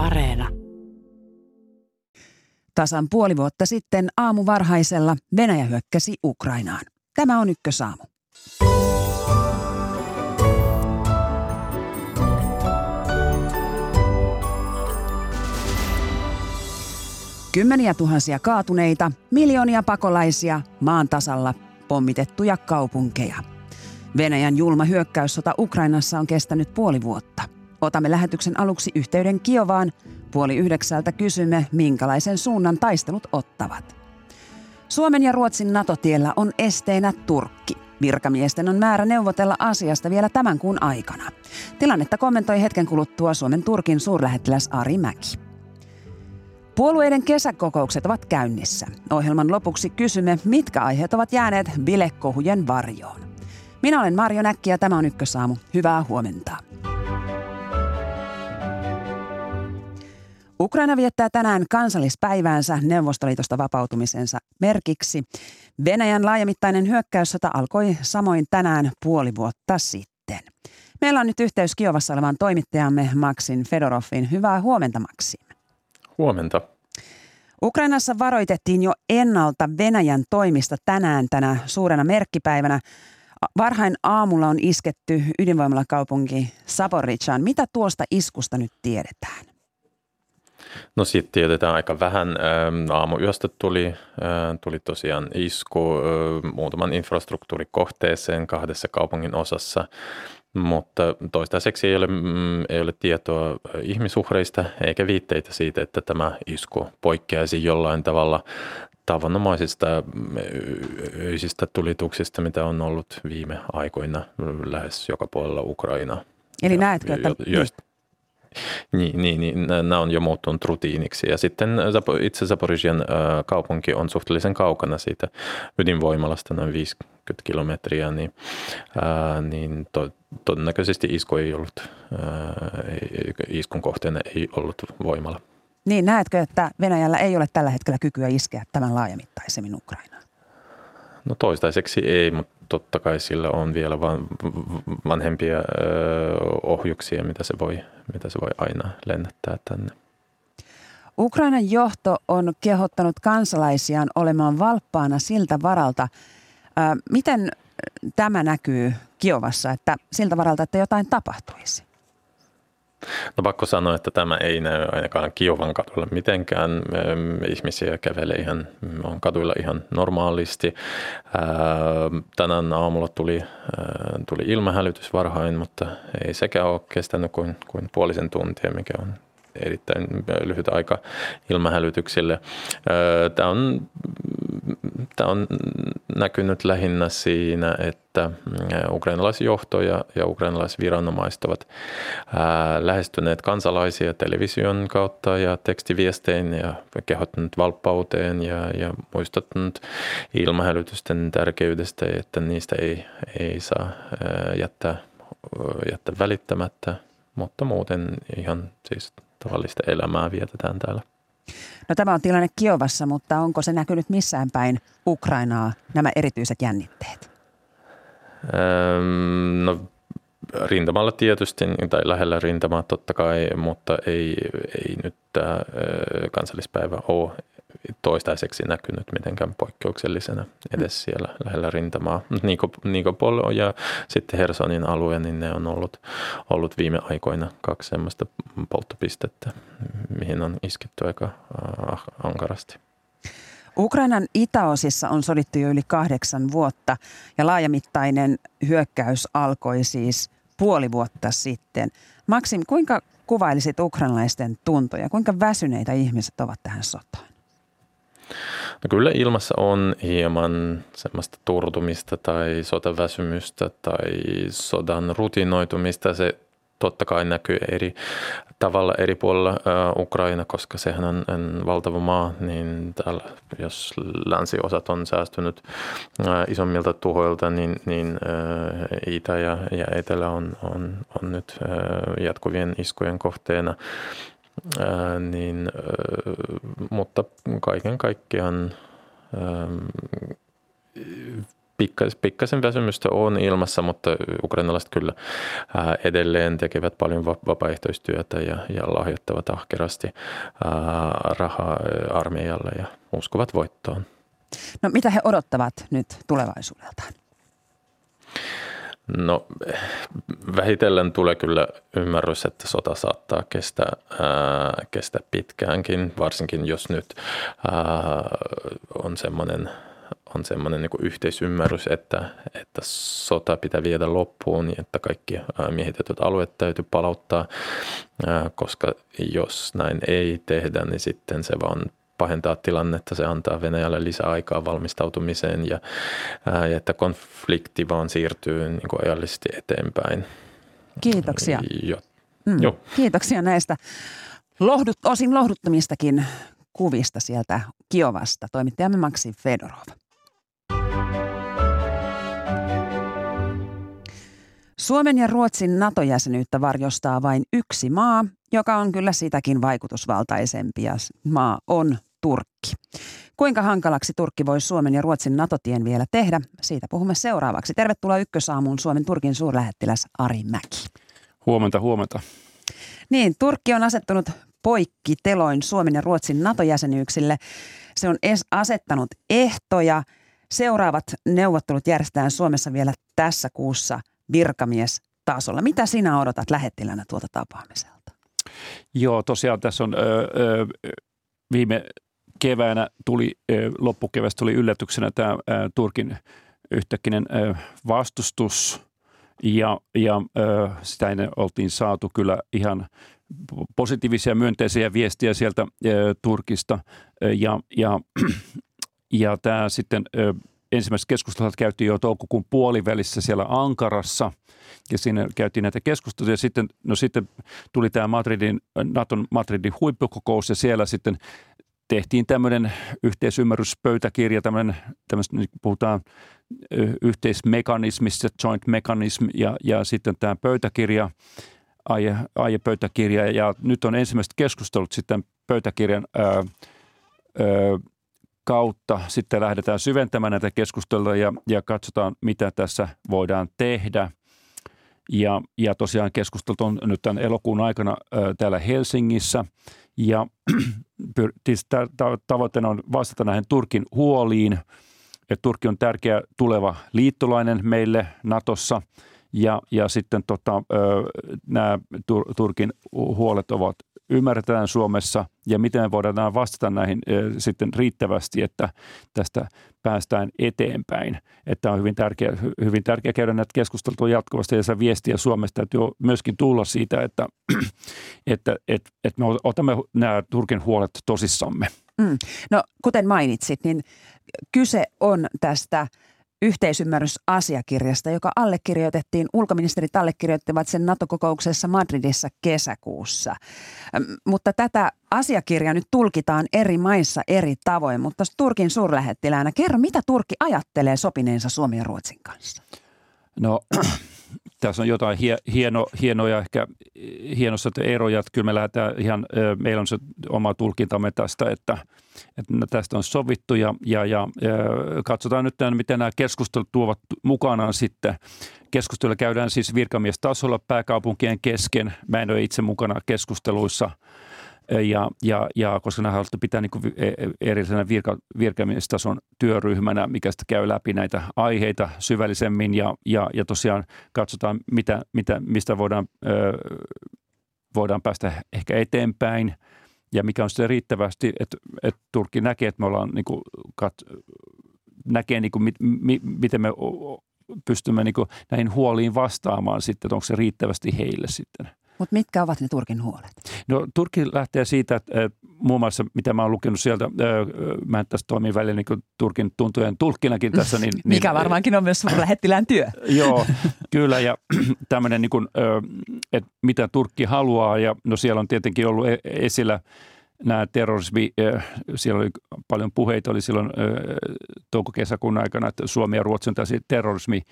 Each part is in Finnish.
Areena. Tasan puoli vuotta sitten aamu varhaisella Venäjä hyökkäsi Ukrainaan. Tämä on Ykkösaamu. Kymmeniä tuhansia kaatuneita, miljoonia pakolaisia, maan tasalla pommitettuja kaupunkeja. Venäjän julma hyökkäyssota Ukrainassa on kestänyt puoli vuotta. Otamme lähetyksen aluksi yhteyden Kiovaan. Puoli yhdeksältä kysymme, minkälaisen suunnan taistelut ottavat. Suomen ja Ruotsin NATO-tiellä on esteenä Turkki. Virkamiesten on määrä neuvotella asiasta vielä tämän kuun aikana. Tilannetta kommentoi hetken kuluttua Suomen Turkin suurlähettiläs Ari Mäki. Puolueiden kesäkokoukset ovat käynnissä. Ohjelman lopuksi kysymme, mitkä aiheet ovat jääneet bilekohujen varjoon. Minä olen Marjo Näkki ja tämä on Ykkösaamu. Hyvää huomenta. Ukraina viettää tänään kansallispäiväänsä Neuvostoliitosta vapautumisensa merkiksi. Venäjän laajamittainen hyökkäyssota alkoi samoin tänään puoli vuotta sitten. Meillä on nyt yhteys Kiovassa olevan toimittajamme Maksin Fedorovin. Hyvää huomenta Maksin. Huomenta. Ukrainassa varoitettiin jo ennalta Venäjän toimista tänään tänä suurena merkkipäivänä. Varhain aamulla on isketty ydinvoimalakaupunki Saporichaan. Mitä tuosta iskusta nyt tiedetään? No sitten tiedetään aika vähän. Aamuyöstä tuli, tuli tosiaan isku muutaman infrastruktuurikohteeseen kahdessa kaupungin osassa, mutta toistaiseksi ei ole, mm, ei ole tietoa ihmisuhreista eikä viitteitä siitä, että tämä isku poikkeaisi jollain tavalla tavanomaisista öisistä tulituksista, mitä on ollut viime aikoina lähes joka puolella Ukraina. Eli näetkö, että... Joista, niin, niin, niin, nämä on jo muuttunut rutiiniksi. Ja sitten itse Zaporizhian kaupunki on suhteellisen kaukana siitä ydinvoimalasta, noin 50 kilometriä, niin, ää, niin to, todennäköisesti isku ei ollut, ää, iskun kohteena ei ollut voimalla. Niin, näetkö, että Venäjällä ei ole tällä hetkellä kykyä iskeä tämän laajamittaisemmin Ukrainaan? No toistaiseksi ei, mutta totta kai sillä on vielä van, vanhempia ö, ohjuksia, mitä se, voi, mitä se voi aina lennättää tänne. Ukrainan johto on kehottanut kansalaisiaan olemaan valppaana siltä varalta. Ö, miten tämä näkyy Kiovassa, että siltä varalta, että jotain tapahtuisi? No pakko sanoa, että tämä ei näy ainakaan Kiovan kadulla mitenkään. Ihmisiä kävelee ihan, on kaduilla ihan normaalisti. Tänään aamulla tuli, tuli ilmahälytys varhain, mutta ei sekä ole kestänyt kuin, kuin puolisen tuntia, mikä on erittäin lyhyt aika ilmahälytyksille. Tämä on, tämä on näkynyt lähinnä siinä, että ukrainalaisjohto ja, ja ukrainalaisviranomaiset ovat lähestyneet kansalaisia television kautta ja tekstiviestein ja kehottanut valppauteen ja, ja muistuttanut ilmahälytysten tärkeydestä, että niistä ei, ei saa jättää, jättää välittämättä, mutta muuten ihan siis tavallista elämää vietetään täällä. No tämä on tilanne Kiovassa, mutta onko se näkynyt missään päin Ukrainaa, nämä erityiset jännitteet? Öm, no rintamalla tietysti, tai lähellä rintamaa totta kai, mutta ei, ei nyt tämä kansallispäivä ole toistaiseksi näkynyt mitenkään poikkeuksellisena edes siellä lähellä rintamaa. Nikopol ja sitten Hersonin alue, niin ne on ollut, ollut viime aikoina kaksi semmoista polttopistettä, mihin on isketty aika äh, ankarasti. Ukrainan itäosissa on sodittu jo yli kahdeksan vuotta ja laajamittainen hyökkäys alkoi siis puoli vuotta sitten. Maksim, kuinka kuvailisit ukrainalaisten tuntoja? Kuinka väsyneitä ihmiset ovat tähän sotaan? No kyllä ilmassa on hieman semmoista turtumista tai sotaväsymystä tai sodan rutinoitumista. Se totta kai näkyy eri tavalla eri puolilla Ukraina, koska sehän on, valtava maa, niin täällä, jos länsiosat on säästynyt isommilta tuhoilta, niin, niin itä ja, ja etelä on, on, on nyt jatkuvien iskujen kohteena. Ää, niin, ää, mutta kaiken kaikkiaan ää, pikkasen väsymystä on ilmassa, mutta ukrainalaiset kyllä edelleen tekevät paljon vapaaehtoistyötä ja, ja lahjoittavat ahkerasti rahaa armeijalle ja uskovat voittoon. No mitä he odottavat nyt tulevaisuudeltaan? No vähitellen tulee kyllä ymmärrys, että sota saattaa kestää, ää, kestää pitkäänkin, varsinkin jos nyt ää, on semmoinen on semmoinen niin yhteisymmärrys, että, että sota pitää viedä loppuun, niin että kaikki miehitetyt alueet täytyy palauttaa, koska jos näin ei tehdä, niin sitten se vaan pahentaa tilannetta, se antaa Venäjälle lisää aikaa valmistautumiseen ja, ja että konflikti vaan siirtyy niin kuin ajallisesti eteenpäin. Kiitoksia. Jo. Mm. Jo. Kiitoksia näistä lohdut, osin lohduttomistakin kuvista sieltä Kiovasta. Toimittajamme Maxi Fedorov. Suomen ja Ruotsin NATO-jäsenyyttä varjostaa vain yksi maa, joka on kyllä sitäkin vaikutusvaltaisempi ja maa on Turkki. Kuinka hankalaksi Turkki voi Suomen ja Ruotsin NATO-tien vielä tehdä? Siitä puhumme seuraavaksi. Tervetuloa Ykkösaamuun Suomen Turkin suurlähettiläs Ari Mäki. Huomenta, huomenta. Niin, Turkki on asettunut poikki teloin Suomen ja Ruotsin NATO-jäsenyyksille. Se on asettanut ehtoja. Seuraavat neuvottelut järjestetään Suomessa vielä tässä kuussa virkamiestasolla. Mitä sinä odotat lähettilänä tuolta tapaamiselta? Joo, tosiaan tässä on ö, ö, viime keväänä tuli, loppukevästä tuli yllätyksenä tämä Turkin yhtäkkinen vastustus. Ja, ja sitä ennen oltiin saatu kyllä ihan positiivisia myönteisiä viestiä sieltä Turkista. Ja, ja, ja tämä sitten ensimmäiset keskustelut käytiin jo toukokuun puolivälissä siellä Ankarassa. Ja siinä käytiin näitä keskusteluja. Ja sitten, no sitten tuli tämä Madridin, Naton Madridin huippukokous ja siellä sitten tehtiin tämmöinen yhteisymmärryspöytäkirja, tämmöinen, tämmöistä, niin puhutaan yhteismekanismista, joint mechanism ja, ja sitten tämä pöytäkirja, aie, aiepöytäkirja ja nyt on ensimmäiset keskustelut sitten pöytäkirjan ää, ää, kautta. Sitten lähdetään syventämään näitä keskusteluja ja, ja katsotaan, mitä tässä voidaan tehdä. Ja, ja tosiaan keskustelut on nyt tämän elokuun aikana ää, täällä Helsingissä – ja tavoitteena on vastata näihin Turkin huoliin. Että Turkki on tärkeä tuleva liittolainen meille Natossa ja, ja sitten tota, nämä Turkin huolet ovat ymmärretään Suomessa ja miten me voidaan vastata näihin sitten riittävästi, että tästä päästään eteenpäin. Että on hyvin tärkeää, hyvin tärkeää käydä näitä keskusteluja jatkuvasti ja se viestiä Suomesta täytyy myöskin tulla siitä, että, että, että, että me otamme nämä Turkin huolet tosissamme. Mm. No kuten mainitsit, niin kyse on tästä – yhteisymmärrysasiakirjasta, joka allekirjoitettiin, ulkoministerit allekirjoittivat sen NATO-kokouksessa Madridissa kesäkuussa. Mutta tätä asiakirjaa nyt tulkitaan eri maissa eri tavoin, mutta Turkin suurlähettiläänä, kerro mitä Turkki ajattelee sopineensa Suomen ja Ruotsin kanssa? No tässä on jotain hie, hieno, hienoja ehkä hienossa eroja, että kyllä me lähdetään ihan, meillä on se oma tulkintamme tästä, että, että tästä on sovittu ja, ja, ja, katsotaan nyt, miten nämä keskustelut tuovat mukanaan sitten. Keskustelua käydään siis virkamiestasolla pääkaupunkien kesken. Mä en ole itse mukana keskusteluissa – ja, ja, ja koska nämä pitää niin erillisenä virka, virkamiestason työryhmänä, mikä sitten käy läpi näitä aiheita syvällisemmin ja, ja, ja tosiaan katsotaan, mitä, mitä, mistä voidaan, ö, voidaan päästä ehkä eteenpäin ja mikä on sitten riittävästi, että, että Turkki näkee, että me ollaan niin kuin, kat, näkee niin kuin, mi, mi, miten me pystymme niin kuin näihin huoliin vastaamaan sitten, että onko se riittävästi heille sitten. Mutta mitkä ovat ne Turkin huolet? No Turkki lähtee siitä, että muun muassa mitä mä oon lukenut sieltä, mä tässä toimin välillä niin Turkin tuntujen tulkkinakin tässä. Niin, niin, Mikä varmaankin on myös lähettilään työ. joo, kyllä ja tämmöinen, niin kuin, että mitä Turkki haluaa ja no siellä on tietenkin ollut e-, esillä nämä terrorismi, siellä oli paljon puheita, oli silloin touko-kesäkuun aikana, että Suomi ja Ruotsi on tällaisia terrorismi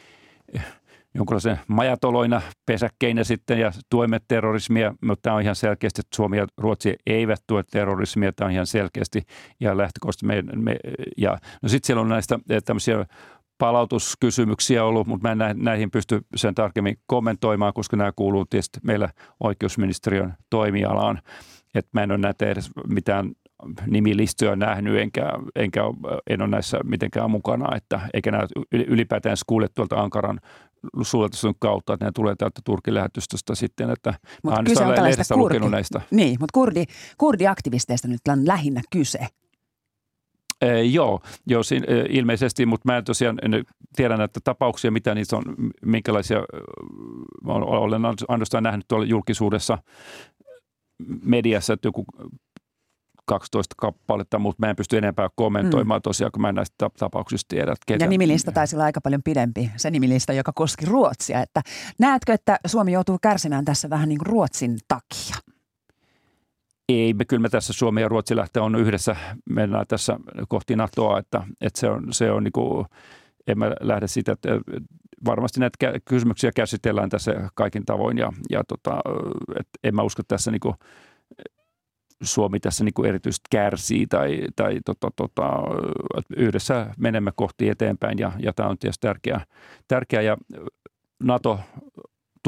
jonkinlaisen majatoloina, pesäkkeinä sitten ja tuemme terrorismia, mutta tämä on ihan selkeästi, että Suomi ja Ruotsi eivät tue terrorismia, tämä on ihan selkeästi ja lähtökohtaisesti me, me ja no sitten siellä on näistä eh, tämmöisiä palautuskysymyksiä ollut, mutta mä en näihin pysty sen tarkemmin kommentoimaan, koska nämä kuuluu tietysti meillä oikeusministeriön toimialaan. Että mä en ole näitä edes mitään nimilistoja nähnyt, enkä, enkä en ole näissä mitenkään mukana, että eikä nämä ylipäätään kuule tuolta Ankaran suljetusten kautta, että ne tulee täältä Turkin lähetystöstä sitten, että mutta kyse on tällaista kurdi, näistä. Niin, mutta kurdi, kurdiaktivisteista nyt on lähinnä kyse. Ee, joo, joo siinä, e, ilmeisesti, mutta mä en tosiaan en tiedä näitä tapauksia, mitä niitä on, minkälaisia, olen ainoastaan nähnyt tuolla julkisuudessa mediassa, että joku 12 kappaletta, mutta mä en pysty enempää kommentoimaan mm. tosiaan, kun mä en näistä tapauksista tiedä. Ketä. Ja nimilista taisi olla aika paljon pidempi, se nimilista, joka koski Ruotsia. Että näetkö, että Suomi joutuu kärsimään tässä vähän niin kuin Ruotsin takia? Ei, me kyllä me tässä Suomi ja Ruotsi lähtee on yhdessä, mennään tässä kohti NATOa, että, että se on, se on niin kuin, en mä lähde siitä, että varmasti näitä kysymyksiä käsitellään tässä kaikin tavoin ja, ja tota, että en mä usko tässä niin kuin, Suomi tässä niin kuin erityisesti kärsii tai, tai tota, tota, yhdessä menemme kohti eteenpäin ja, ja tämä on tietysti tärkeää. tärkeää ja NATO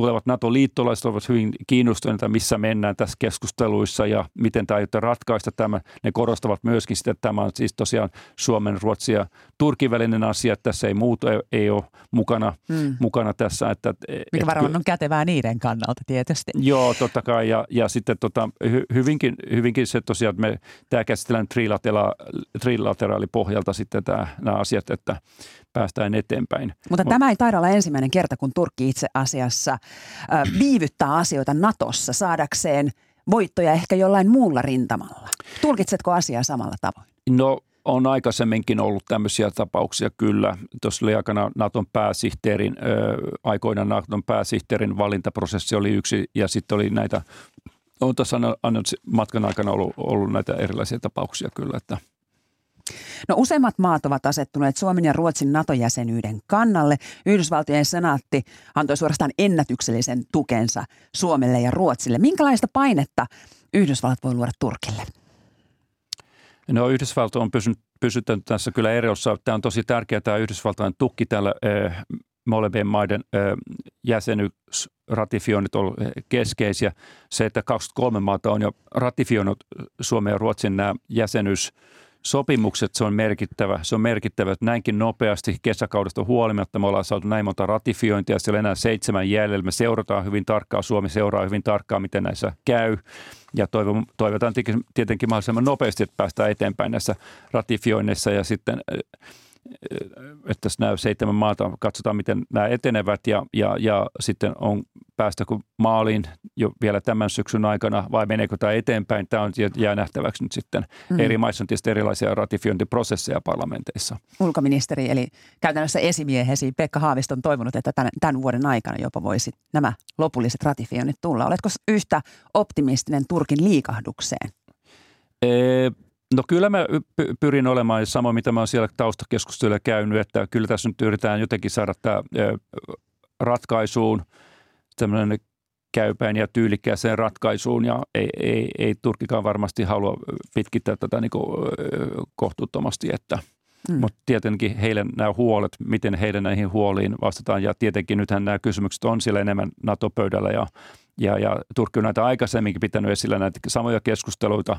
tulevat NATO-liittolaiset ovat hyvin kiinnostuneita, missä mennään tässä keskusteluissa ja miten tämä aiotte ratkaista tämä. Ne korostavat myöskin sitä, että tämä on siis tosiaan Suomen, Ruotsin ja Turkin välinen asia, että tässä ei muuta ei, ei ole mukana, mm. mukana tässä. Että, Mikä varmaan on kätevää niiden kannalta tietysti. Joo, totta kai. Ja, ja sitten tota, hy, hyvinkin, hyvinkin se tosiaan, että me tämä käsitellään trilateraalipohjalta sitten tämä, nämä asiat, että päästään eteenpäin. Mutta Mut, tämä ei taida olla ensimmäinen kerta, kun Turkki itse asiassa äh, viivyttää asioita Natossa saadakseen voittoja ehkä jollain muulla rintamalla. Tulkitsetko asiaa samalla tavoin? No on aikaisemminkin ollut tämmöisiä tapauksia kyllä. Tuossa oli aikana Naton pääsihteerin, äh, aikoina Naton pääsihteerin valintaprosessi oli yksi ja sitten oli näitä, on tuossa matkan aikana ollut, ollut näitä erilaisia tapauksia kyllä, että – No useimmat maat ovat asettuneet Suomen ja Ruotsin NATO-jäsenyyden kannalle. Yhdysvaltojen senaatti antoi suorastaan ennätyksellisen tukensa Suomelle ja Ruotsille. Minkälaista painetta Yhdysvallat voi luoda Turkille? No Yhdysvalto on pysynyt, tässä kyllä erossa. Tämä on tosi tärkeää tämä Yhdysvaltain tukki tällä äh, molempien maiden äh, jäsenyysratifioinnit on keskeisiä. Se, että 23 maata on jo ratifioinut Suomen ja Ruotsin nämä jäsenyys sopimukset, se on merkittävä. Se on merkittävä, että näinkin nopeasti kesäkaudesta huolimatta me ollaan saatu näin monta ratifiointia, siellä enää seitsemän jäljellä. Me seurataan hyvin tarkkaan, Suomi seuraa hyvin tarkkaan, miten näissä käy. Ja toivotaan tietenkin mahdollisimman nopeasti, että päästään eteenpäin näissä ratifioinneissa ja sitten että nämä seitsemän maata, katsotaan miten nämä etenevät ja, ja, ja sitten on päästäkö maaliin jo vielä tämän syksyn aikana vai meneekö tämä eteenpäin. Tämä on jää nähtäväksi nyt sitten. Mm. Eri maissa on tietysti erilaisia ratifiointiprosesseja parlamenteissa. Ulkoministeri eli käytännössä esimiehesi Pekka Haavisto on toivonut, että tämän, tämän vuoden aikana jopa voisi nämä lopulliset ratifioinnit tulla. Oletko yhtä optimistinen Turkin liikahdukseen? Ee, No kyllä mä pyrin olemaan samoin, mitä mä oon siellä taustakeskusteluja käynyt, että kyllä tässä nyt yritetään jotenkin saada tämä ratkaisuun, tämmöinen käypäin ja tyylikkääseen ratkaisuun ja ei, ei, ei Turkikaan varmasti halua pitkittää tätä niin kuin, kohtuuttomasti, että mm. mutta tietenkin heille nämä huolet, miten heidän näihin huoliin vastataan ja tietenkin nythän nämä kysymykset on siellä enemmän NATO-pöydällä ja, ja, ja Turkki on näitä aikaisemminkin pitänyt esillä näitä samoja keskusteluita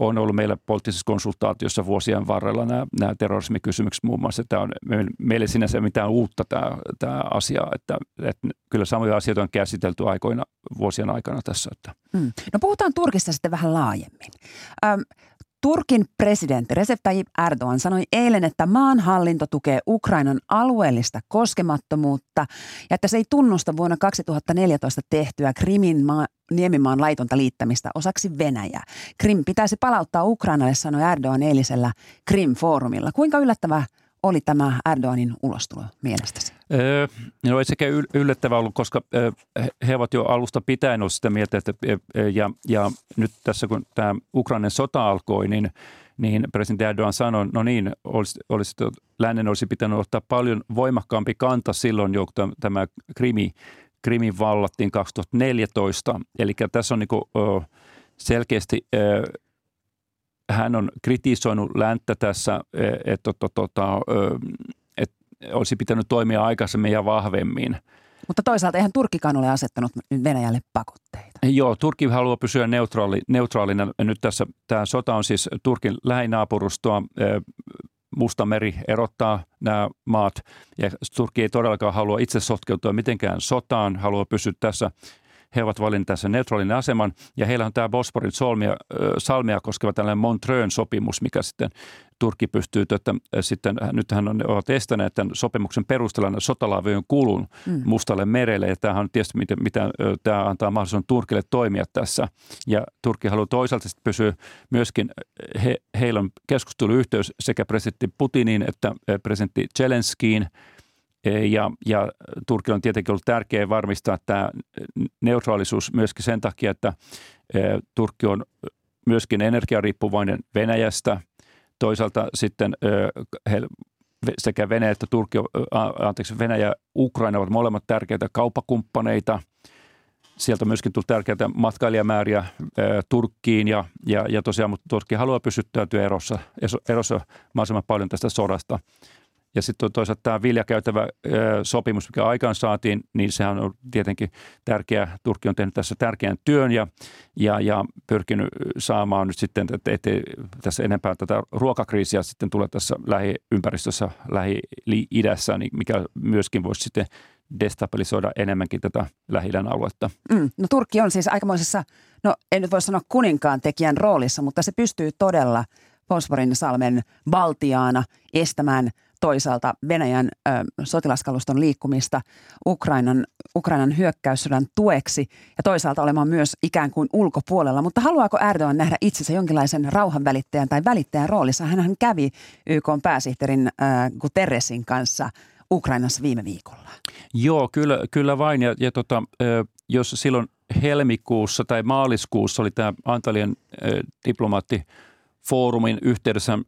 on ollut meillä poliittisessa konsultaatiossa vuosien varrella nämä, nämä terrorismikysymykset muun muassa. Tämä on meille sinänsä mitään uutta tämä, tämä asia, että, että kyllä samoja asioita on käsitelty aikoina vuosien aikana tässä. Että. Hmm. No puhutaan Turkista sitten vähän laajemmin. Öm, Turkin presidentti Recep Tayyip Erdogan sanoi eilen, että maan hallinto tukee Ukrainan alueellista koskemattomuutta ja että se ei tunnusta vuonna 2014 tehtyä Krimin niemimaan laitonta liittämistä osaksi Venäjää. Krim pitäisi palauttaa Ukrainalle, sanoi Erdogan eilisellä Krim-foorumilla. Kuinka yllättävää oli tämä Erdoganin ulostulo mielestäsi? Öö, no ei sekään yllättävää ollut, koska he ovat jo alusta pitäen ollut sitä mieltä, että ja, ja nyt tässä kun tämä Ukrainan sota alkoi, niin niin presidentti Erdogan sanoi, no niin, olisi, olisi, lännen olisi pitänyt ottaa paljon voimakkaampi kanta silloin, kun tämä Krimi, Krimin vallattiin 2014. Eli tässä on niin kuin, selkeästi hän on kritisoinut länttä tässä, että, että, että, että olisi pitänyt toimia aikaisemmin ja vahvemmin. Mutta toisaalta eihän Turkkikaan ole asettanut Venäjälle pakotteita. Joo, Turkki haluaa pysyä neutraali, neutraalina. Nyt tässä tämä sota on siis Turkin lähinaapurustoa. Mustameri erottaa nämä maat. Ja Turkki ei todellakaan halua itse sotkeutua mitenkään sotaan, haluaa pysyä tässä he ovat valinneet tässä neutraalinen aseman ja heillä on tämä Bosporin solmia, salmia koskeva tällainen Montreux sopimus, mikä sitten Turkki pystyy, että sitten nythän on, ovat estäneet tämän sopimuksen perusteella sotalaavujen kulun mm. Mustalle merelle. Ja tämähän on tietysti, miten, mitä tämä antaa mahdollisuuden Turkille toimia tässä. Ja Turkki haluaa toisaalta sitten pysyä myöskin, he, heillä on keskusteluyhteys sekä presidentti Putiniin että presidentti Zelenskiin – ja, ja Turkilla on tietenkin ollut tärkeää varmistaa tämä neutraalisuus myöskin sen takia, että Turkki on myöskin energiariippuvainen Venäjästä. Toisaalta sitten sekä Venäjä että Turkki, anteeksi, Venäjä ja Ukraina ovat molemmat tärkeitä kauppakumppaneita. Sieltä on myöskin tullut tärkeitä matkailijamääriä Turkkiin ja, ja, ja tosiaan, mutta Turkki haluaa pysyttäytyä erossa, erossa mahdollisimman paljon tästä sodasta. Ja sitten toisaalta tämä viljakäytävä sopimus, mikä aikaan saatiin, niin sehän on tietenkin tärkeä. Turkki on tehnyt tässä tärkeän työn ja, ja, ja pyrkinyt saamaan nyt sitten, että ettei tässä enempää tätä ruokakriisiä sitten tule tässä lähiympäristössä, lähi-idässä, niin mikä myöskin voisi sitten destabilisoida enemmänkin tätä lähi aluetta. Mm, no Turkki on siis aikamoisessa, no en nyt voi sanoa kuninkaan tekijän roolissa, mutta se pystyy todella Fosforin salmen valtiaana estämään – toisaalta Venäjän ö, sotilaskaluston liikkumista Ukrainan, Ukrainan hyökkäyssodan tueksi ja toisaalta olemaan myös ikään kuin ulkopuolella. Mutta haluaako Erdogan nähdä itsensä jonkinlaisen rauhanvälittäjän tai välittäjän roolissa? Hän kävi YK pääsihteerin ö, Guterresin kanssa Ukrainassa viime viikolla. Joo, kyllä, kyllä vain. Ja, ja tota, jos silloin helmikuussa tai maaliskuussa oli tämä Antalien diplomaattifoorumin yhteydessä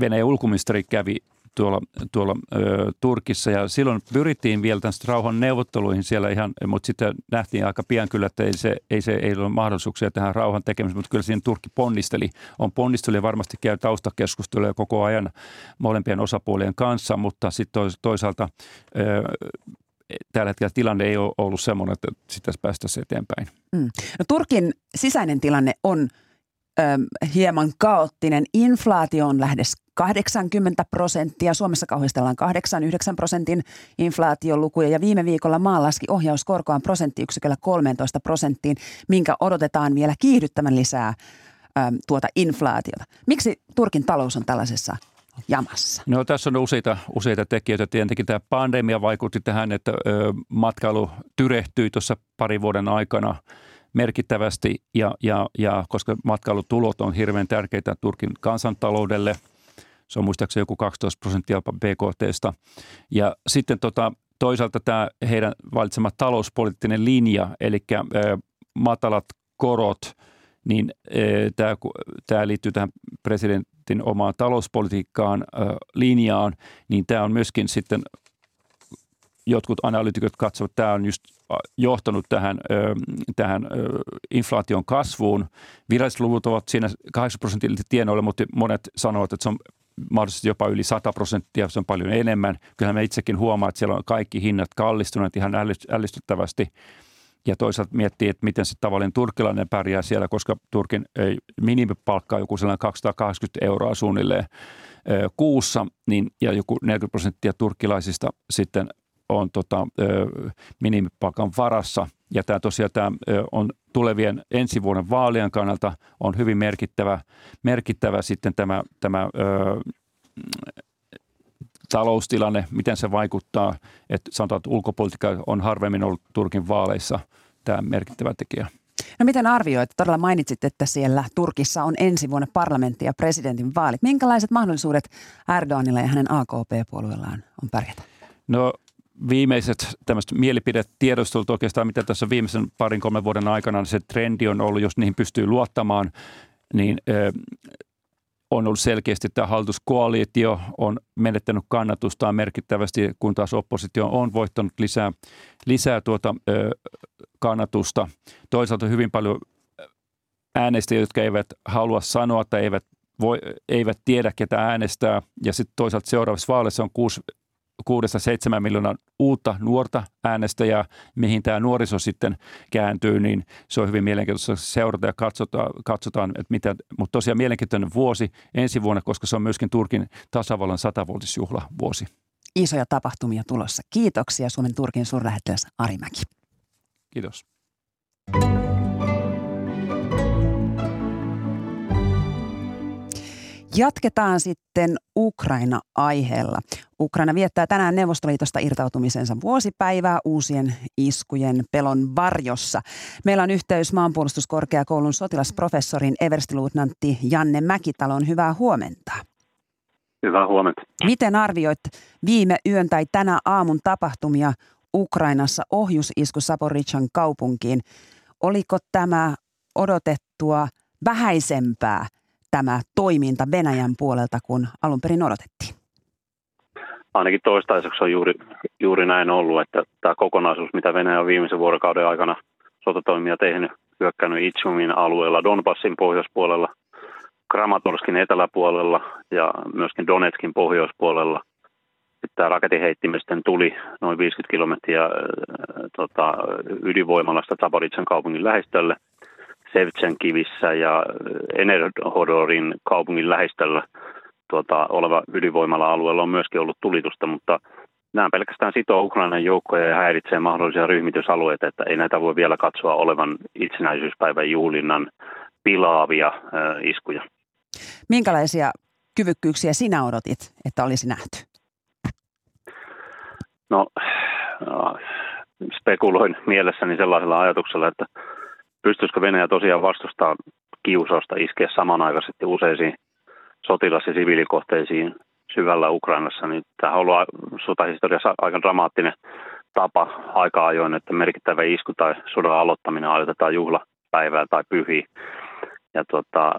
Venäjän ulkoministeri kävi tuolla, tuolla ö, Turkissa ja silloin pyrittiin vielä tästä rauhan neuvotteluihin siellä ihan, mutta sitten nähtiin aika pian kyllä, että ei se ei, se, ei ole mahdollisuuksia tähän rauhan tekemiseen, mutta kyllä siinä Turkki ponnisteli, on ponnisteli ja varmasti käy taustakeskusteluja koko ajan molempien osapuolien kanssa, mutta sitten toisaalta ö, tällä hetkellä tilanne ei ole ollut sellainen, että sitä päästäisiin eteenpäin. Mm. No, Turkin sisäinen tilanne on ö, hieman kaoottinen. Inflaatio on lähes 80 prosenttia. Suomessa kauhistellaan 8-9 prosentin inflaatiolukuja ja viime viikolla maa laski ohjauskorkoaan prosenttiyksiköllä 13 prosenttiin, minkä odotetaan vielä kiihdyttämään lisää äm, tuota inflaatiota. Miksi Turkin talous on tällaisessa jamassa? No tässä on useita, useita tekijöitä. Tietenkin tämä pandemia vaikutti tähän, että ö, matkailu tyrehtyi tuossa pari vuoden aikana merkittävästi ja, ja, ja koska matkailutulot on hirveän tärkeitä Turkin kansantaloudelle – se on muistaakseni joku 12 prosenttia BKTstä. Ja sitten tota, toisaalta tämä heidän valitsema talouspoliittinen linja, eli matalat korot, niin tämä, liittyy tähän presidentin omaan talouspolitiikkaan, linjaan, niin tämä on myöskin sitten jotkut analytikot katsovat, että tämä on just johtanut tähän, tähän inflaation kasvuun. Viralliset luvut ovat siinä 8 prosentilla tienoilla, mutta monet sanovat, että se on mahdollisesti jopa yli 100 prosenttia, se on paljon enemmän. Kyllähän me itsekin huomaa, että siellä on kaikki hinnat kallistuneet ihan ällistyttävästi. Ja toisaalta miettii, että miten se tavallinen turkkilainen pärjää siellä, koska Turkin minimipalkka on joku sellainen 280 euroa suunnilleen kuussa, niin, ja joku 40 prosenttia turkkilaisista sitten on tota, minimipalkan varassa. Ja tämä tosiaan tämä on tulevien ensi vuoden vaalien kannalta on hyvin merkittävä, merkittävä sitten tämä, tämä ö, taloustilanne, miten se vaikuttaa. Että sanotaan, että ulkopolitiikka on harvemmin ollut Turkin vaaleissa tämä merkittävä tekijä. No miten arvioit? Todella mainitsit, että siellä Turkissa on ensi vuonna parlamentti ja presidentin vaalit. Minkälaiset mahdollisuudet Erdoganilla ja hänen AKP-puolueellaan on pärjätä? No viimeiset tämmöiset mielipidetiedostelut oikeastaan, mitä tässä viimeisen parin kolmen vuoden aikana se trendi on ollut, jos niihin pystyy luottamaan, niin ö, on ollut selkeästi, että hallituskoalitio on menettänyt kannatustaan merkittävästi, kun taas oppositio on voittanut lisää, lisää tuota, ö, kannatusta. Toisaalta hyvin paljon äänestäjiä, jotka eivät halua sanoa tai eivät, voi, eivät tiedä, ketä äänestää. Ja sitten toisaalta seuraavassa vaaleissa on kuusi 6-7 miljoonaa uutta nuorta äänestäjää, mihin tämä nuoriso sitten kääntyy, niin se on hyvin mielenkiintoista seurata ja katsotaan, katsotaan että mitä, mutta tosiaan mielenkiintoinen vuosi ensi vuonna, koska se on myöskin Turkin tasavallan satavuotisjuhla vuosi. Isoja tapahtumia tulossa. Kiitoksia Suomen Turkin suurlähettiläs Arimäki. Kiitos. Jatketaan sitten Ukraina-aiheella. Ukraina viettää tänään Neuvostoliitosta irtautumisensa vuosipäivää uusien iskujen pelon varjossa. Meillä on yhteys maanpuolustuskorkeakoulun sotilasprofessorin everstiluutnantti Janne Mäkitalon. Hyvää huomenta. Hyvää huomenta. Miten arvioit viime yön tai tänä aamun tapahtumia Ukrainassa ohjusisku Saporichan kaupunkiin? Oliko tämä odotettua vähäisempää – tämä toiminta Venäjän puolelta, kun alun perin odotettiin? Ainakin toistaiseksi on juuri, juuri näin ollut, että tämä kokonaisuus, mitä Venäjä on viimeisen vuorokauden aikana sotatoimia tehnyt, hyökkännyt Itsumin alueella, Donbassin pohjoispuolella, Kramatorskin eteläpuolella ja myöskin Donetskin pohjoispuolella. Tämä raketinheittimisten tuli noin 50 kilometriä äh, tota, ydinvoimalasta Zaporizhan kaupungin lähistölle – Sevtsen kivissä ja Enerhodorin kaupungin lähistöllä tuota, oleva ydinvoimala-alueella on myöskin ollut tulitusta, mutta nämä pelkästään sitoo Ukrainan joukkoja ja häiritsee mahdollisia ryhmitysalueita, että ei näitä voi vielä katsoa olevan itsenäisyyspäivän juhlinnan pilaavia äh, iskuja. Minkälaisia kyvykkyyksiä sinä odotit, että olisi nähty? No, spekuloin mielessäni sellaisella ajatuksella, että pystyisikö Venäjä tosiaan vastustaa kiusausta iskeä samanaikaisesti useisiin sotilas- ja siviilikohteisiin syvällä Ukrainassa, niin tämä on ollut sotahistoriassa aika dramaattinen tapa aika ajoin, että merkittävä isku tai sodan aloittaminen aloitetaan juhlapäivää tai pyhiä. Ja tuota,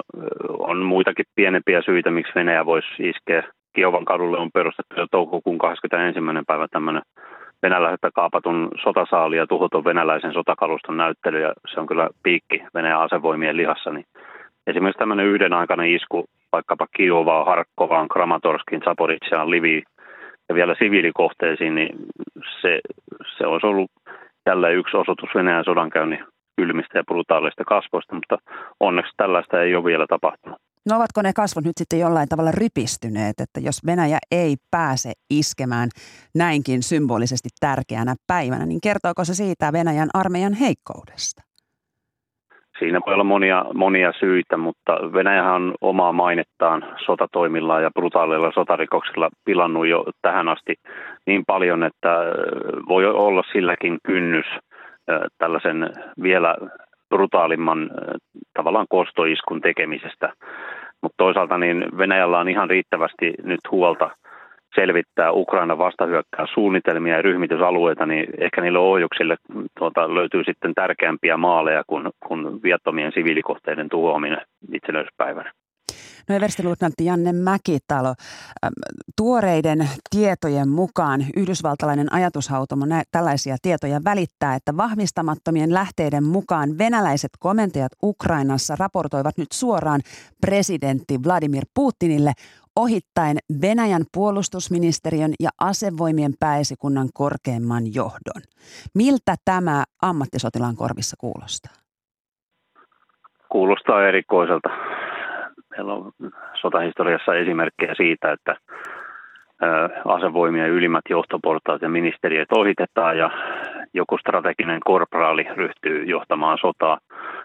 on muitakin pienempiä syitä, miksi Venäjä voisi iskeä. Kiovan kadulle on perustettu jo toukokuun 21. päivä tämmöinen venäläiseltä kaapatun sotasaali ja tuhotun venäläisen sotakaluston näyttely, ja se on kyllä piikki Venäjän asevoimien lihassa. Niin esimerkiksi tämmöinen aikainen isku vaikkapa Kiovaan, Harkkovaan, Kramatorskin, Zaporitsaan, Liviin ja vielä siviilikohteisiin, niin se, se olisi ollut jälleen yksi osoitus Venäjän sodankäynnin kylmistä ja brutaalista kasvoista, mutta onneksi tällaista ei ole vielä tapahtunut. No ovatko ne kasvot nyt sitten jollain tavalla rypistyneet, että jos Venäjä ei pääse iskemään näinkin symbolisesti tärkeänä päivänä, niin kertooko se siitä Venäjän armeijan heikkoudesta? Siinä voi olla monia, monia syitä, mutta Venäjähän on omaa mainettaan sotatoimillaan ja brutaaleilla sotarikoksilla pilannut jo tähän asti niin paljon, että voi olla silläkin kynnys tällaisen vielä brutaalimman tavallaan kostoiskun tekemisestä. Mutta toisaalta niin Venäjällä on ihan riittävästi nyt huolta selvittää Ukraina vastahyökkää suunnitelmia ja ryhmitysalueita, niin ehkä niille ohjuksille tuota, löytyy sitten tärkeämpiä maaleja kuin, kuin viattomien siviilikohteiden tuhoaminen itsenäisyyspäivänä. No everstiluutnantti Janne Mäkitalo, tuoreiden tietojen mukaan yhdysvaltalainen ajatushautomo nä- tällaisia tietoja välittää, että vahvistamattomien lähteiden mukaan venäläiset komentajat Ukrainassa raportoivat nyt suoraan presidentti Vladimir Putinille ohittaen Venäjän puolustusministeriön ja asevoimien pääesikunnan korkeimman johdon. Miltä tämä ammattisotilaan korvissa kuulostaa? Kuulostaa erikoiselta Meillä on sotahistoriassa esimerkkejä siitä, että asevoimien ylimmät johtoportaat ja ministeriöt ohitetaan ja joku strateginen korporaali ryhtyy johtamaan sotaa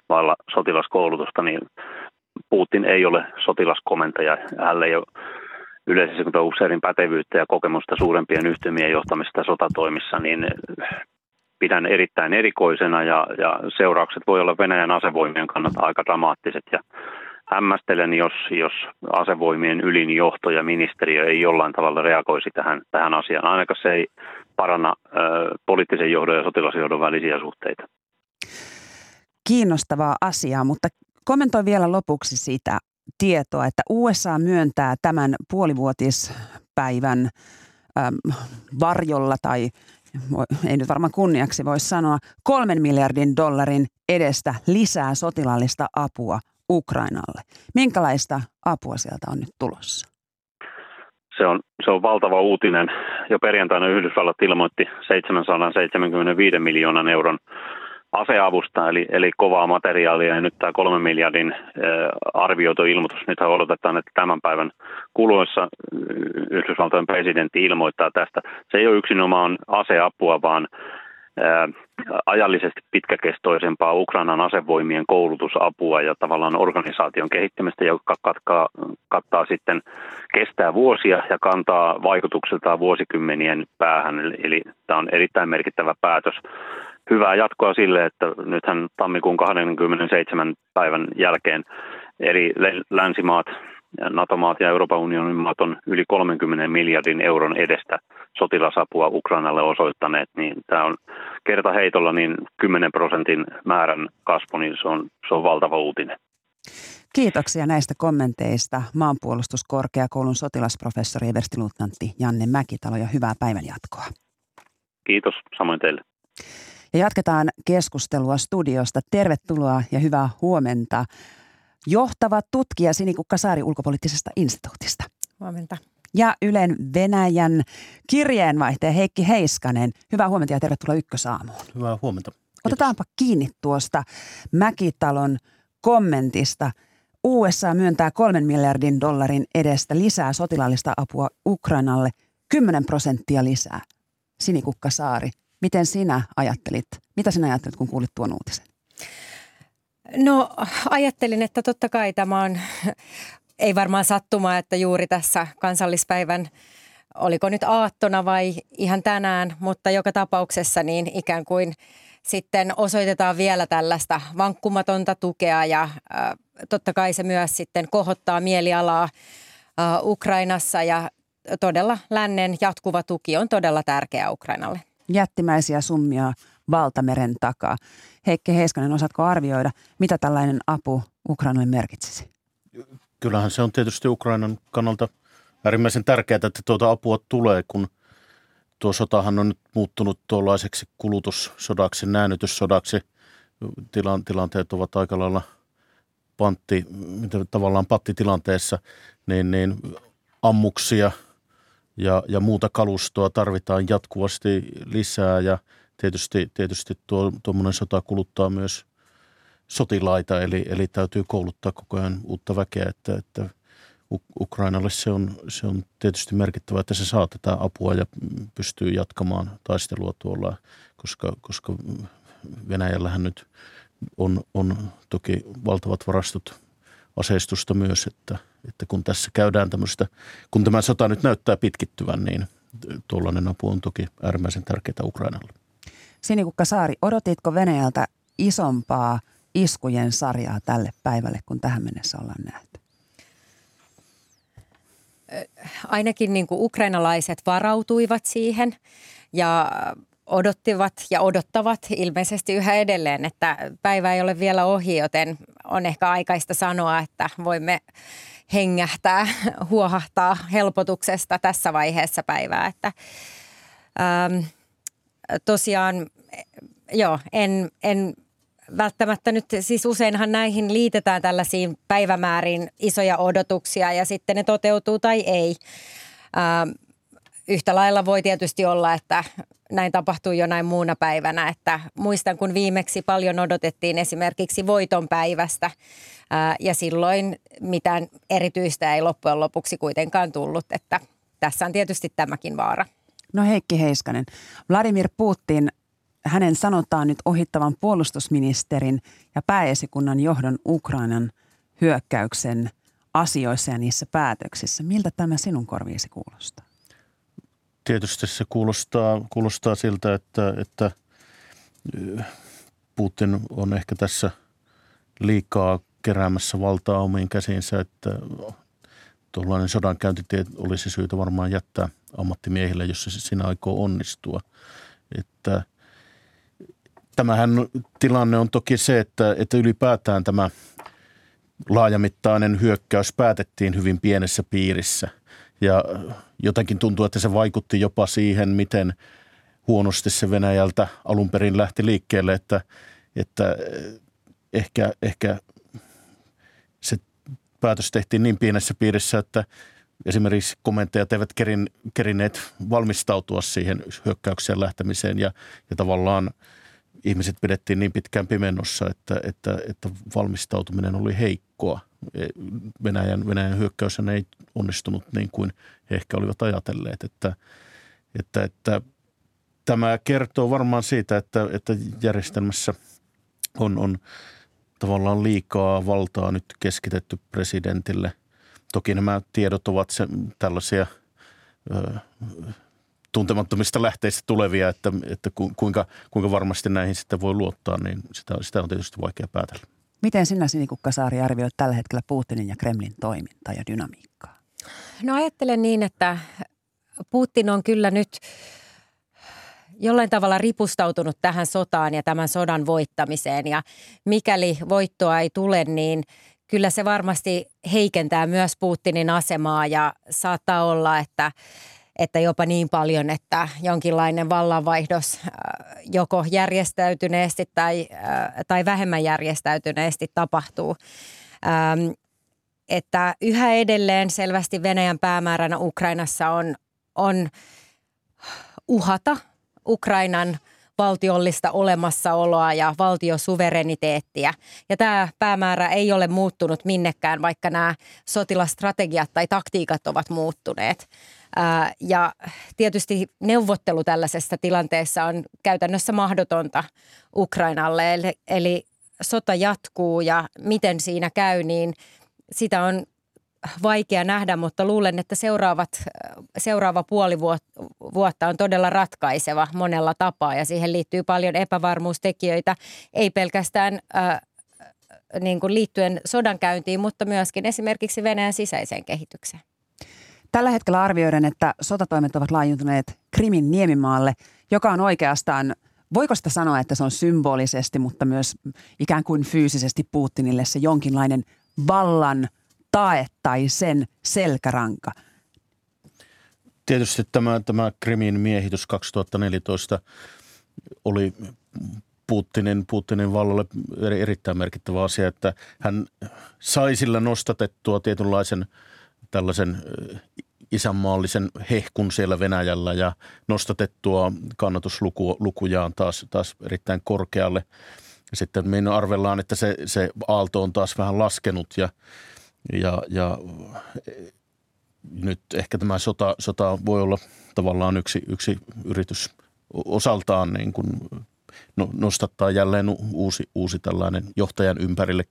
vailla sotilaskoulutusta, niin Putin ei ole sotilaskomentaja. Hänellä ei ole yleisessä usein pätevyyttä ja kokemusta suurempien yhtymien johtamista sotatoimissa, niin pidän erittäin erikoisena ja, ja seuraukset voi olla Venäjän asevoimien kannalta aika dramaattiset ja hämmästelen, jos, jos asevoimien ylin johto ja ministeriö ei jollain tavalla reagoisi tähän, tähän asiaan. Ainakaan se ei paranna ö, poliittisen johdon ja sotilasjohdon välisiä suhteita. Kiinnostavaa asiaa, mutta kommentoi vielä lopuksi sitä tietoa, että USA myöntää tämän puolivuotispäivän äm, varjolla tai ei nyt varmaan kunniaksi voi sanoa, kolmen miljardin dollarin edestä lisää sotilaallista apua Ukrainalle. Minkälaista apua sieltä on nyt tulossa? se on, se on valtava uutinen. Jo perjantaina Yhdysvallat ilmoitti 775 miljoonan euron aseavusta, eli, eli kovaa materiaalia, ja nyt tämä kolmen miljardin arvioitu ilmoitus, nyt odotetaan, että tämän päivän kuluessa Yhdysvaltojen presidentti ilmoittaa tästä. Se ei ole yksinomaan aseapua, vaan ajallisesti pitkäkestoisempaa Ukrainan asevoimien koulutusapua ja tavallaan organisaation kehittämistä, joka katkaa, kattaa sitten kestää vuosia ja kantaa vaikutukseltaan vuosikymmenien päähän. Eli tämä on erittäin merkittävä päätös. Hyvää jatkoa sille, että nythän tammikuun 27 päivän jälkeen eri länsimaat NATO-maat ja Euroopan unionin maat on yli 30 miljardin euron edestä sotilasapua Ukrainalle osoittaneet, niin tämä on kerta heitolla niin 10 prosentin määrän kasvu, niin se on, se on valtava uutinen. Kiitoksia näistä kommenteista maanpuolustuskorkeakoulun sotilasprofessori everstiluutnantti Janne Mäkitalo ja hyvää päivän jatkoa. Kiitos, samoin teille. Ja jatketaan keskustelua studiosta. Tervetuloa ja hyvää huomenta johtava tutkija Sinikukka Saari ulkopoliittisesta instituutista. Huomenta. Ja Ylen Venäjän kirjeenvaihtaja Heikki Heiskanen. Hyvää huomenta ja tervetuloa Ykkösaamuun. Hyvää huomenta. Kiitos. Otetaanpa kiinni tuosta Mäkitalon kommentista. USA myöntää kolmen miljardin dollarin edestä lisää sotilaallista apua Ukrainalle, 10 prosenttia lisää. Sinikukka Saari, miten sinä ajattelit, mitä sinä ajattelit, kun kuulit tuon uutisen? No ajattelin, että totta kai tämä on, ei varmaan sattumaa, että juuri tässä kansallispäivän oliko nyt aattona vai ihan tänään, mutta joka tapauksessa niin ikään kuin sitten osoitetaan vielä tällaista vankkumatonta tukea ja totta kai se myös sitten kohottaa mielialaa Ukrainassa ja todella lännen jatkuva tuki on todella tärkeä Ukrainalle. Jättimäisiä summia valtameren takaa. Heikki Heiskanen, osaatko arvioida, mitä tällainen apu Ukrainalle merkitsisi? Kyllähän se on tietysti Ukrainan kannalta äärimmäisen tärkeää, että tuota apua tulee, kun tuo sotahan on nyt muuttunut tuollaiseksi kulutussodaksi, näännytyssodaksi. Tilan, tilanteet ovat aika lailla pantti, tavallaan pattitilanteessa, niin, niin ammuksia ja, ja muuta kalustoa tarvitaan jatkuvasti lisää ja – tietysti, tietysti tuo, tuommoinen sota kuluttaa myös sotilaita, eli, eli täytyy kouluttaa koko ajan uutta väkeä, että, että Ukrainalle se on, se on tietysti merkittävää, että se saa tätä apua ja pystyy jatkamaan taistelua tuolla, koska, koska Venäjällähän nyt on, on toki valtavat varastot aseistusta myös, että, että kun tässä käydään tämmöistä, kun tämä sota nyt näyttää pitkittyvän, niin tuollainen apu on toki äärimmäisen tärkeää Ukrainalle. Sinikukka Saari, odotitko Venäjältä isompaa iskujen sarjaa tälle päivälle, kun tähän mennessä ollaan nähty? Ainakin niin kuin ukrainalaiset varautuivat siihen ja odottivat ja odottavat ilmeisesti yhä edelleen, että päivä ei ole vielä ohi, joten on ehkä aikaista sanoa, että voimme hengähtää, huohahtaa helpotuksesta tässä vaiheessa päivää. Että, ähm, tosiaan, joo, en, en välttämättä nyt, siis useinhan näihin liitetään tällaisiin päivämääriin isoja odotuksia ja sitten ne toteutuu tai ei. Ähm, yhtä lailla voi tietysti olla, että näin tapahtuu jo näin muuna päivänä. Että muistan, kun viimeksi paljon odotettiin esimerkiksi voiton päivästä ää, ja silloin mitään erityistä ei loppujen lopuksi kuitenkaan tullut. Että tässä on tietysti tämäkin vaara. No Heikki Heiskanen, Vladimir Putin, hänen sanotaan nyt ohittavan puolustusministerin ja pääesikunnan johdon Ukrainan hyökkäyksen asioissa ja niissä päätöksissä. Miltä tämä sinun korviisi kuulostaa? Tietysti se kuulostaa, kuulostaa siltä, että, että Putin on ehkä tässä liikaa keräämässä valtaa omiin käsiinsä, että tuollainen sodankäyntitie olisi syytä varmaan jättää ammattimiehille, jos se siinä aikoo onnistua. Että tämähän tilanne on toki se, että, että ylipäätään tämä laajamittainen hyökkäys päätettiin hyvin pienessä piirissä. Ja jotenkin tuntuu, että se vaikutti jopa siihen, miten huonosti se Venäjältä alun perin lähti liikkeelle, että, että ehkä, ehkä se päätös tehtiin niin pienessä piirissä, että esimerkiksi komentajat eivät kerin, kerineet valmistautua siihen hyökkäykseen lähtemiseen ja, ja tavallaan ihmiset pidettiin niin pitkään pimennossa, että, että, että valmistautuminen oli heikkoa. E, Venäjän, Venäjän hyökkäys ei onnistunut niin kuin he ehkä olivat ajatelleet, että, että, että tämä kertoo varmaan siitä, että, että järjestelmässä on, on tavallaan liikaa valtaa nyt keskitetty presidentille. Toki nämä tiedot ovat se, tällaisia ö, tuntemattomista lähteistä tulevia, että, että kuinka, kuinka varmasti näihin sitten voi luottaa, niin sitä, sitä on tietysti vaikea päätellä. Miten sinä Sinikukkasaari arvioit tällä hetkellä Putinin ja Kremlin toimintaa ja dynamiikkaa? No ajattelen niin, että Putin on kyllä nyt jollain tavalla ripustautunut tähän sotaan ja tämän sodan voittamiseen. Ja mikäli voittoa ei tule, niin kyllä se varmasti heikentää myös Putinin asemaa ja saattaa olla, että että jopa niin paljon, että jonkinlainen vallanvaihdos äh, joko järjestäytyneesti tai, äh, tai vähemmän järjestäytyneesti tapahtuu. Ähm, että yhä edelleen selvästi Venäjän päämääränä Ukrainassa on, on uhata Ukrainan valtiollista olemassaoloa ja valtiosuvereniteettia. Ja tämä päämäärä ei ole muuttunut minnekään, vaikka nämä sotilastrategiat tai taktiikat ovat muuttuneet. Ja tietysti neuvottelu tällaisessa tilanteessa on käytännössä mahdotonta Ukrainalle. Eli sota jatkuu ja miten siinä käy, niin sitä on vaikea nähdä, mutta luulen, että seuraavat, seuraava puoli vuotta on todella ratkaiseva monella tapaa ja siihen liittyy paljon epävarmuustekijöitä, ei pelkästään äh, niin kuin liittyen sodankäyntiin, mutta myöskin esimerkiksi Venäjän sisäiseen kehitykseen. Tällä hetkellä arvioiden, että sotatoimet ovat laajentuneet Krimin niemimaalle, joka on oikeastaan, voiko sitä sanoa, että se on symbolisesti, mutta myös ikään kuin fyysisesti Putinille se jonkinlainen vallan tae tai sen selkäranka? Tietysti tämä, tämä Krimin miehitys 2014 oli Putinin, Putinin vallalle erittäin merkittävä asia, että hän sai sillä nostatettua tietynlaisen – tällaisen isänmaallisen hehkun siellä Venäjällä ja nostatettua kannatuslukujaan taas, taas erittäin korkealle. Sitten me arvellaan, että se, se aalto on taas vähän laskenut ja, ja, ja nyt ehkä tämä sota, sota voi olla tavallaan yksi, yksi yritys osaltaan niin kuin no, nostattaa jälleen uusi, uusi tällainen johtajan ympärille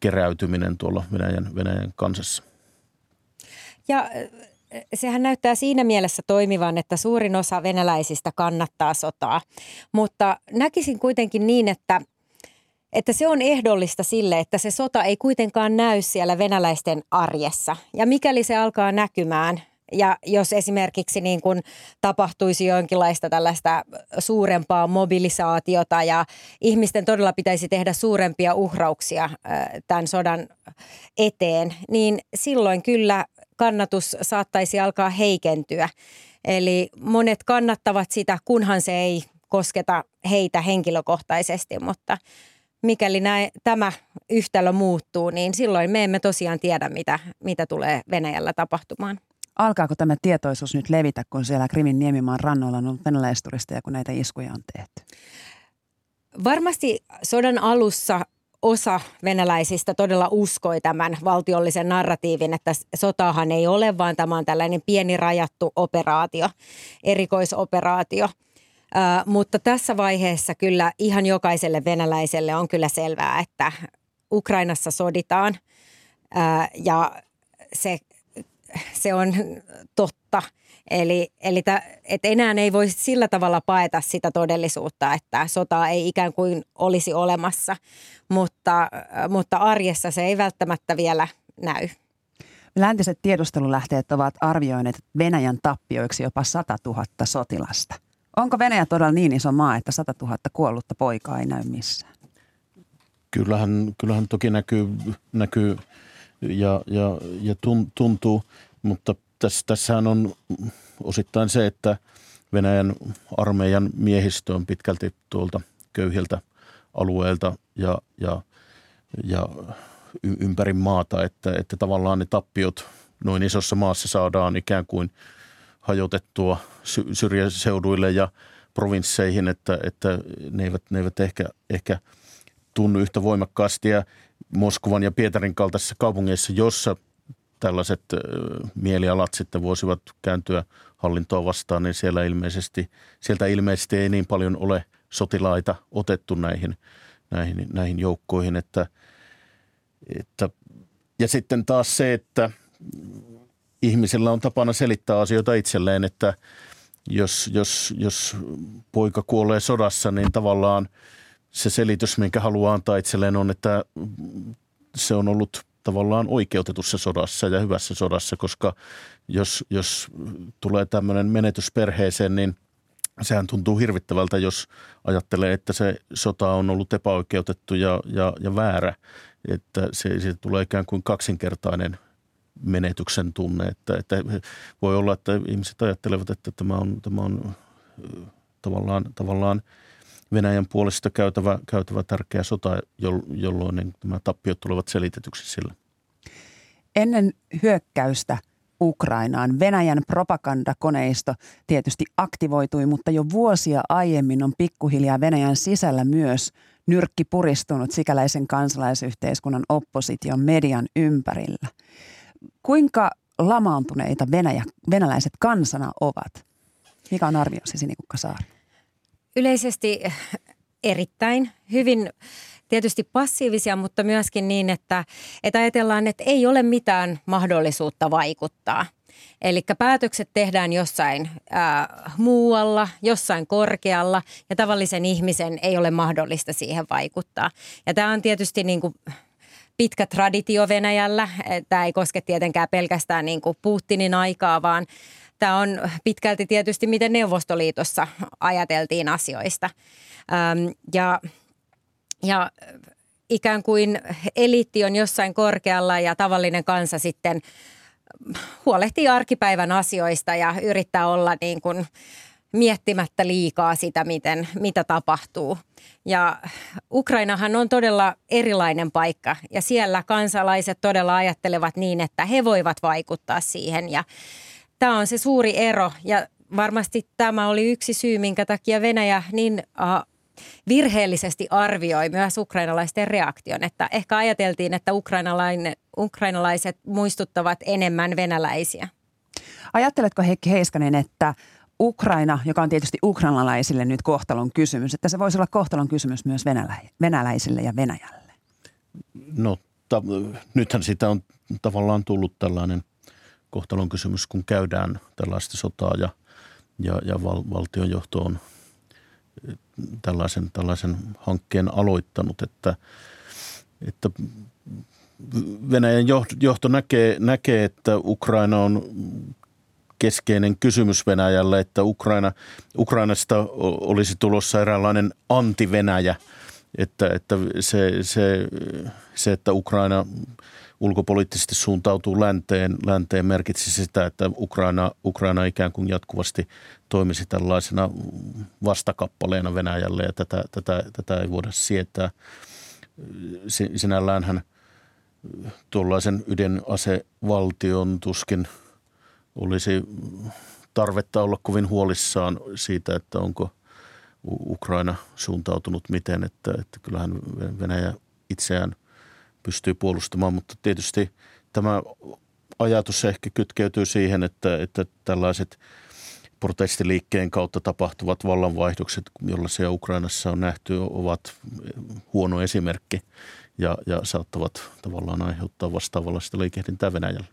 keräytyminen tuolla Venäjän, Venäjän kansassa. Ja sehän näyttää siinä mielessä toimivan, että suurin osa venäläisistä kannattaa sotaa. Mutta näkisin kuitenkin niin, että, että se on ehdollista sille, että se sota ei kuitenkaan näy siellä venäläisten arjessa. Ja mikäli se alkaa näkymään, ja jos esimerkiksi niin kuin tapahtuisi jonkinlaista tällaista suurempaa mobilisaatiota ja ihmisten todella pitäisi tehdä suurempia uhrauksia tämän sodan eteen, niin silloin kyllä kannatus saattaisi alkaa heikentyä. Eli monet kannattavat sitä, kunhan se ei kosketa heitä henkilökohtaisesti, mutta mikäli näin, tämä yhtälö muuttuu, niin silloin me emme tosiaan tiedä, mitä, mitä tulee Venäjällä tapahtumaan. Alkaako tämä tietoisuus nyt levitä, kun siellä Krimin niemimaan rannoilla on ollut venäläisturisteja, kun näitä iskuja on tehty? Varmasti sodan alussa osa venäläisistä todella uskoi tämän valtiollisen narratiivin, että sotahan ei ole, vaan tämä on tällainen pieni rajattu operaatio, erikoisoperaatio. Mutta tässä vaiheessa kyllä ihan jokaiselle venäläiselle on kyllä selvää, että Ukrainassa soditaan uh, ja se, se on totta – Eli, eli tä, et enää ei voi sillä tavalla paeta sitä todellisuutta, että sota ei ikään kuin olisi olemassa, mutta, mutta arjessa se ei välttämättä vielä näy. Läntiset tiedustelulähteet ovat arvioineet Venäjän tappioiksi jopa 100 000 sotilasta. Onko Venäjä todella niin iso maa, että 100 000 kuollutta poikaa ei näy missään? Kyllähän, kyllähän toki näkyy, näkyy ja, ja, ja tuntuu, mutta tässä, tässähän on osittain se, että Venäjän armeijan miehistö on pitkälti tuolta köyhiltä alueilta ja, ja, ja ympäri maata, että, että tavallaan ne tappiot noin isossa maassa saadaan ikään kuin hajotettua syrjäseuduille ja provinsseihin, että, että ne, eivät, ne eivät ehkä, ehkä tunnu yhtä voimakkaasti. Ja Moskovan ja Pietarin kaltaisissa kaupungeissa, jossa tällaiset mielialat sitten voisivat kääntyä hallintoa vastaan, niin siellä ilmeisesti, sieltä ilmeisesti ei niin paljon ole sotilaita otettu näihin, näihin, näihin joukkoihin. Että, että, ja sitten taas se, että ihmisillä on tapana selittää asioita itselleen, että jos, jos, jos poika kuolee sodassa, niin tavallaan se selitys, minkä haluaa antaa itselleen on, että se on ollut tavallaan oikeutetussa sodassa ja hyvässä sodassa, koska jos, jos tulee tämmöinen menetys perheeseen, niin sehän tuntuu hirvittävältä, jos ajattelee, että se sota on ollut epäoikeutettu ja, ja, ja väärä. Että se, siitä tulee ikään kuin kaksinkertainen menetyksen tunne. Että, että voi olla, että ihmiset ajattelevat, että tämä on, tämä on tavallaan, tavallaan Venäjän puolesta käytävä, käytävä tärkeä sota, jolloin niin nämä tappiot tulevat selitetyksi sillä. Ennen hyökkäystä Ukrainaan Venäjän propagandakoneisto tietysti aktivoitui, mutta jo vuosia aiemmin on pikkuhiljaa Venäjän sisällä myös nyrkki puristunut sikäläisen kansalaisyhteiskunnan opposition median ympärillä. Kuinka lamaantuneita Venäjä, venäläiset kansana ovat? Mikä on arviosi Sinikukka Saari? Yleisesti erittäin hyvin tietysti passiivisia, mutta myöskin niin, että, että ajatellaan, että ei ole mitään mahdollisuutta vaikuttaa. Eli päätökset tehdään jossain ää, muualla, jossain korkealla ja tavallisen ihmisen ei ole mahdollista siihen vaikuttaa. Ja tämä on tietysti niin kuin pitkä traditio Venäjällä. Tämä ei koske tietenkään pelkästään niin kuin Putinin aikaa, vaan tämä on pitkälti tietysti, miten Neuvostoliitossa ajateltiin asioista. Ja, ja ikään kuin eliitti on jossain korkealla ja tavallinen kansa sitten huolehtii arkipäivän asioista ja yrittää olla niin kuin miettimättä liikaa sitä, miten, mitä tapahtuu. Ja Ukrainahan on todella erilainen paikka ja siellä kansalaiset todella ajattelevat niin, että he voivat vaikuttaa siihen ja tämä on se suuri ero ja varmasti tämä oli yksi syy, minkä takia Venäjä niin virheellisesti arvioi myös ukrainalaisten reaktion, että ehkä ajateltiin, että ukrainalaiset muistuttavat enemmän venäläisiä. Ajatteletko Heikki Heiskanen, että Ukraina, joka on tietysti ukrainalaisille nyt kohtalon kysymys, että se voisi olla kohtalon kysymys myös venälä- venäläisille ja Venäjälle? No ta- nythän sitä on tavallaan tullut tällainen kohtalon kysymys, kun käydään tällaista sotaa ja, ja, ja val- valtionjohto on tällaisen, tällaisen hankkeen aloittanut, että, että Venäjän johto näkee, näkee, että Ukraina on keskeinen kysymys Venäjälle, että Ukraina, Ukrainasta olisi tulossa eräänlainen anti-Venäjä, että, että se, se, se, että Ukraina ulkopoliittisesti suuntautuu länteen, länteen merkitsi sitä, että Ukraina, Ukraina ikään kuin jatkuvasti toimisi tällaisena vastakappaleena Venäjälle ja tätä, tätä, tätä ei voida sietää. Sinällään hän tuollaisen ydinasevaltion tuskin olisi tarvetta olla kovin huolissaan siitä, että onko Ukraina suuntautunut miten, että, että kyllähän Venäjä itseään – pystyy puolustamaan, mutta tietysti tämä ajatus ehkä kytkeytyy siihen, että, että tällaiset protestiliikkeen kautta tapahtuvat vallanvaihdokset, jollaisia Ukrainassa on nähty, ovat huono esimerkki ja, ja saattavat tavallaan aiheuttaa vastaavallaista liikehdintää Venäjällä.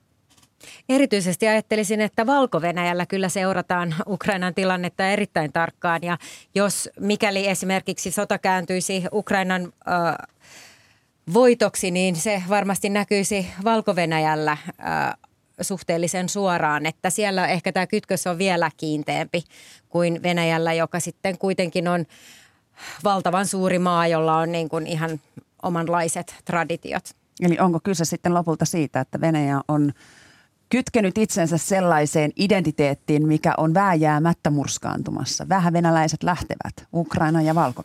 Erityisesti ajattelisin, että valko kyllä seurataan Ukrainan tilannetta erittäin tarkkaan ja jos mikäli esimerkiksi sota kääntyisi Ukrainan äh, voitoksi, niin se varmasti näkyisi Valko-Venäjällä äh, suhteellisen suoraan, että siellä ehkä tämä kytkös on vielä kiinteämpi kuin Venäjällä, joka sitten kuitenkin on valtavan suuri maa, jolla on niin kuin ihan omanlaiset traditiot. Eli onko kyse sitten lopulta siitä, että Venäjä on kytkenyt itsensä sellaiseen identiteettiin, mikä on vääjäämättä murskaantumassa. Vähän venäläiset lähtevät, Ukraina ja valko.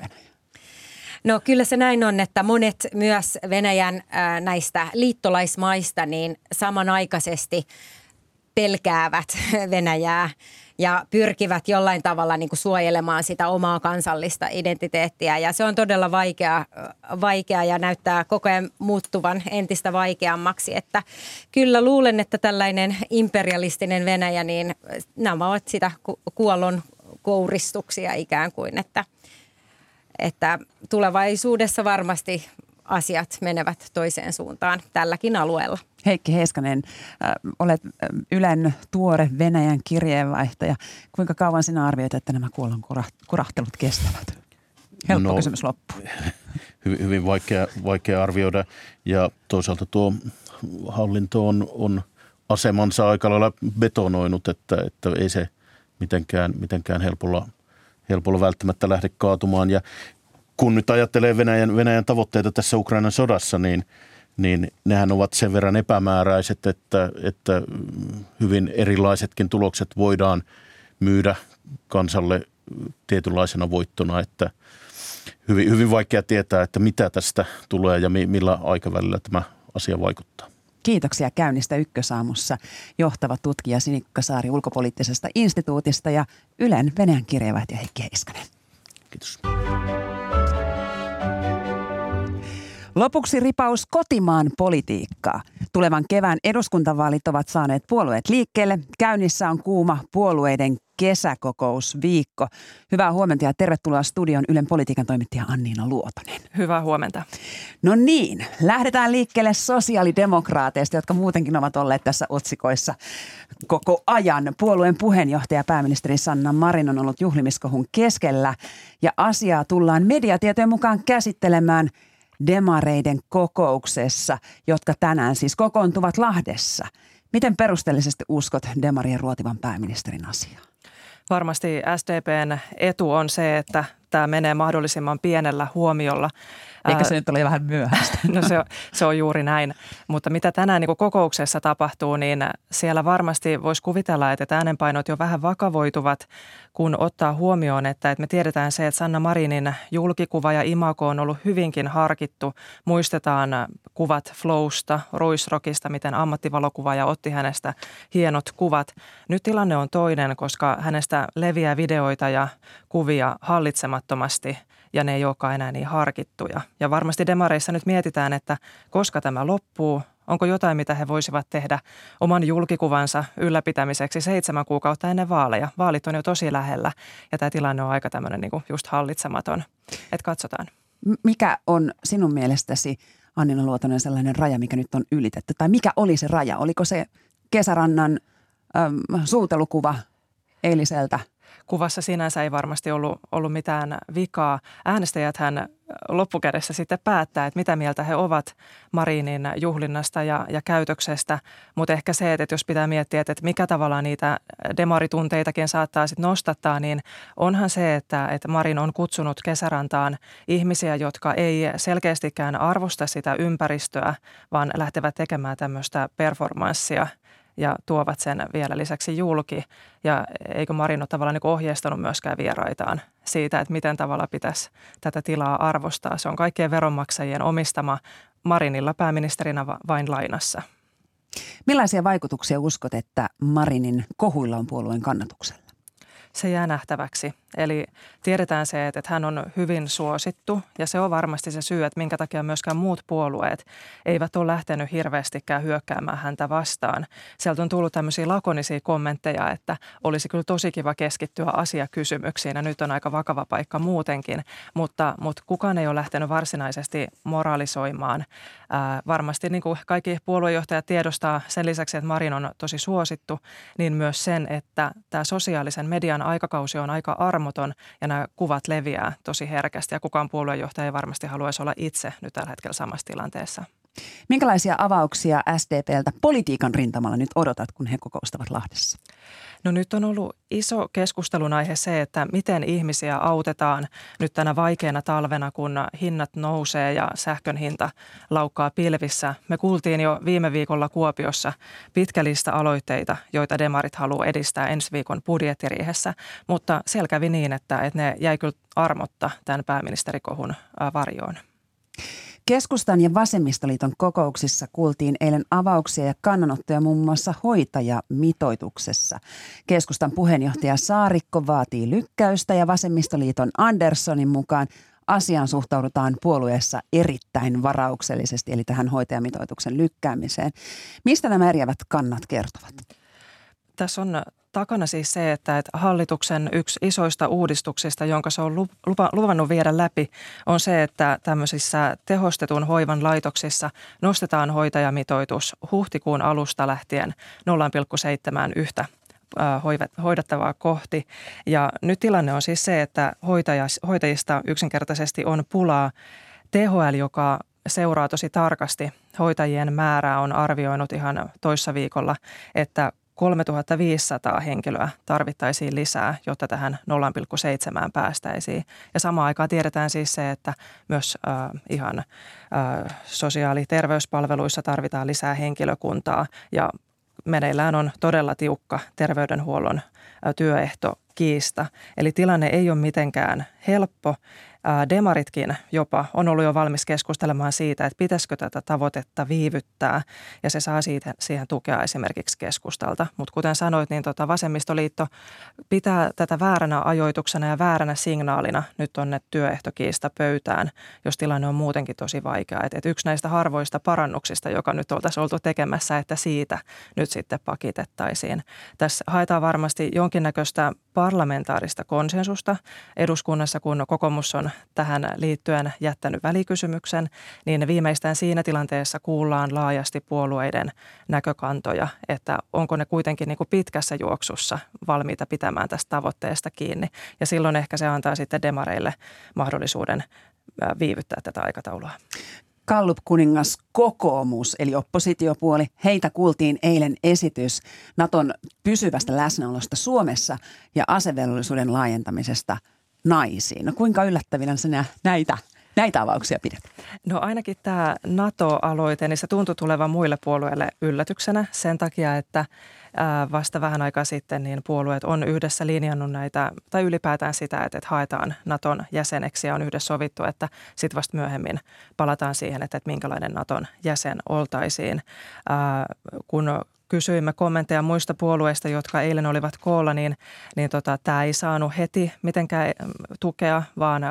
No kyllä se näin on, että monet myös Venäjän näistä liittolaismaista niin samanaikaisesti pelkäävät Venäjää ja pyrkivät jollain tavalla niin kuin suojelemaan sitä omaa kansallista identiteettiä. Ja se on todella vaikea, vaikea ja näyttää koko ajan muuttuvan entistä vaikeammaksi. Että kyllä luulen, että tällainen imperialistinen Venäjä, niin nämä ovat sitä kuollon kouristuksia ikään kuin, että, että tulevaisuudessa varmasti asiat menevät toiseen suuntaan tälläkin alueella. Heikki Heiskanen, äh, olet äh, Ylen tuore Venäjän kirjeenvaihtaja. Kuinka kauan sinä arvioit, että nämä kuollon kurahtelut kestävät? Helppo no, kysymys loppu. Hyvin, hyvin vaikea, vaikea arvioida ja toisaalta tuo hallinto on, on asemansa aika lailla betonoinut, että, että ei se mitenkään, mitenkään helpolla, helpolla välttämättä lähde kaatumaan. Ja kun nyt ajattelee Venäjän, Venäjän tavoitteita tässä Ukrainan sodassa, niin, niin nehän ovat sen verran epämääräiset, että, että hyvin erilaisetkin tulokset voidaan myydä kansalle tietynlaisena voittona, että hyvin, hyvin vaikea tietää, että mitä tästä tulee ja millä aikavälillä tämä asia vaikuttaa. Kiitoksia käynnistä Ykkösaamussa johtava tutkija Sinikka Saari ulkopoliittisesta instituutista ja Ylen Venäjän kirjeenvaihtaja Heikki Heiskanen. Kiitos. Lopuksi ripaus kotimaan politiikkaa. Tulevan kevään eduskuntavaalit ovat saaneet puolueet liikkeelle. Käynnissä on kuuma puolueiden kesäkokousviikko. Hyvää huomenta ja tervetuloa studion Ylen politiikan toimittaja Anniina Luotonen. Hyvää huomenta. No niin, lähdetään liikkeelle sosiaalidemokraateista, jotka muutenkin ovat olleet tässä otsikoissa koko ajan. Puolueen puheenjohtaja pääministeri Sanna Marin on ollut juhlimiskohun keskellä ja asiaa tullaan mediatietojen mukaan käsittelemään – demareiden kokouksessa, jotka tänään siis kokoontuvat Lahdessa. Miten perusteellisesti uskot demarien ruotivan pääministerin asiaa? Varmasti SDPn etu on se, että tämä menee mahdollisimman pienellä huomiolla. Eikä se nyt ole vähän myöhäistä. no se on, se on juuri näin. Mutta mitä tänään niin kokouksessa tapahtuu, niin siellä varmasti voisi kuvitella, että äänenpainot jo vähän vakavoituvat, kun ottaa huomioon, että, että me tiedetään se, että Sanna Marinin julkikuva ja imako on ollut hyvinkin harkittu. Muistetaan kuvat Flowsta, Ruisrockista, miten ammattivalokuvaaja otti hänestä hienot kuvat. Nyt tilanne on toinen, koska hänestä leviää videoita ja kuvia hallitsemattomasti – ja ne ei olekaan enää niin harkittuja. Ja varmasti demareissa nyt mietitään, että koska tämä loppuu, onko jotain, mitä he voisivat tehdä oman julkikuvansa ylläpitämiseksi seitsemän kuukautta ennen vaaleja. Vaalit on jo tosi lähellä ja tämä tilanne on aika tämmöinen niin just hallitsematon. Että katsotaan. Mikä on sinun mielestäsi, Annina Luotonen, sellainen raja, mikä nyt on ylitetty? Tai mikä oli se raja? Oliko se kesärannan äm, suutelukuva eiliseltä – kuvassa sinänsä ei varmasti ollut, ollut mitään vikaa. Äänestäjät hän loppukädessä sitten päättää, että mitä mieltä he ovat Marinin juhlinnasta ja, ja käytöksestä. Mutta ehkä se, että jos pitää miettiä, että mikä tavalla niitä demaritunteitakin saattaa sitten nostattaa, niin onhan se, että, että Marin on kutsunut kesärantaan ihmisiä, jotka ei selkeästikään arvosta sitä ympäristöä, vaan lähtevät tekemään tämmöistä performanssia – ja tuovat sen vielä lisäksi julki. Ja eikö Marin ole tavallaan niin ohjeistanut myöskään vieraitaan siitä, että miten tavalla pitäisi tätä tilaa arvostaa. Se on kaikkien veronmaksajien omistama Marinilla pääministerinä vain lainassa. Millaisia vaikutuksia uskot, että Marinin kohuilla on puolueen kannatuksella? Se jää nähtäväksi. Eli tiedetään se, että hän on hyvin suosittu ja se on varmasti se syy, että minkä takia myöskään muut puolueet eivät ole lähtenyt hirveästikään hyökkäämään häntä vastaan. Sieltä on tullut tämmöisiä lakonisia kommentteja, että olisi kyllä tosi kiva keskittyä asiakysymyksiin ja nyt on aika vakava paikka muutenkin, mutta, mutta kukaan ei ole lähtenyt varsinaisesti moralisoimaan. Ää, varmasti niin kuin kaikki puoluejohtajat tiedostaa sen lisäksi, että Marin on tosi suosittu, niin myös sen, että tämä sosiaalisen median aikakausi on aika armo armoton ja nämä kuvat leviää tosi herkästi ja kukaan puoluejohtaja ei varmasti haluaisi olla itse nyt tällä hetkellä samassa tilanteessa. Minkälaisia avauksia SDPltä politiikan rintamalla nyt odotat, kun he kokoustavat Lahdessa? No nyt on ollut iso keskustelun aihe se, että miten ihmisiä autetaan nyt tänä vaikeana talvena, kun hinnat nousee ja sähkön hinta laukkaa pilvissä. Me kuultiin jo viime viikolla Kuopiossa pitkälistä aloitteita, joita demarit haluaa edistää ensi viikon budjettiriihessä, mutta selkävi niin, että, että ne jäi kyllä armotta tämän pääministerikohun varjoon. Keskustan ja Vasemmistoliiton kokouksissa kuultiin eilen avauksia ja kannanottoja muun muassa hoitajamitoituksessa. Keskustan puheenjohtaja Saarikko vaatii lykkäystä ja Vasemmistoliiton Anderssonin mukaan asiaan suhtaudutaan puolueessa erittäin varauksellisesti, eli tähän hoitajamitoituksen lykkäämiseen. Mistä nämä eriävät kannat kertovat? Tässä on takana siis se, että, hallituksen yksi isoista uudistuksista, jonka se on lupa, luvannut viedä läpi, on se, että tämmöisissä tehostetun hoivan laitoksissa nostetaan hoitajamitoitus huhtikuun alusta lähtien 0,7 yhtä hoidettavaa kohti. Ja nyt tilanne on siis se, että hoitajista yksinkertaisesti on pulaa. THL, joka seuraa tosi tarkasti hoitajien määrää, on arvioinut ihan toissa viikolla, että 3500 henkilöä tarvittaisiin lisää, jotta tähän 0,7 päästäisiin. Ja samaan aikaan tiedetään siis se, että myös äh, ihan äh, sosiaali- ja terveyspalveluissa tarvitaan lisää henkilökuntaa ja meneillään on todella tiukka terveydenhuollon äh, työehtokiista. Eli tilanne ei ole mitenkään helppo Demaritkin jopa on ollut jo valmis keskustelemaan siitä, että pitäisikö tätä tavoitetta viivyttää ja se saa siitä, siihen tukea esimerkiksi keskustalta. Mutta kuten sanoit, niin tota vasemmistoliitto pitää tätä vääränä ajoituksena ja vääränä signaalina nyt tuonne työehtokiista pöytään, jos tilanne on muutenkin tosi vaikea. Et, et yksi näistä harvoista parannuksista, joka nyt oltaisiin oltu tekemässä, että siitä nyt sitten pakitettaisiin. Tässä haetaan varmasti jonkinnäköistä parlamentaarista konsensusta eduskunnassa, kun kokoomus on tähän liittyen jättänyt välikysymyksen, niin viimeistään siinä tilanteessa kuullaan laajasti puolueiden näkökantoja, että onko ne kuitenkin niin kuin pitkässä juoksussa valmiita pitämään tästä tavoitteesta kiinni. Ja silloin ehkä se antaa sitten demareille mahdollisuuden viivyttää tätä aikataulua. Kallup kuningas kokoomus, eli oppositiopuoli. Heitä kuultiin eilen esitys Naton pysyvästä läsnäolosta Suomessa ja asevelvollisuuden laajentamisesta naisiin. No kuinka yllättävinä sinä näitä näitä avauksia pidät? No ainakin tämä NATO-aloite, niin se tuntui tulevan muille puolueille yllätyksenä sen takia, että vasta vähän aikaa sitten niin puolueet on yhdessä linjannut näitä, tai ylipäätään sitä, että, haetaan Naton jäseneksi ja on yhdessä sovittu, että sitten vasta myöhemmin palataan siihen, että minkälainen Naton jäsen oltaisiin. Kun kysyimme kommentteja muista puolueista, jotka eilen olivat koolla, niin, niin tota, tämä ei saanut heti mitenkään tukea, vaan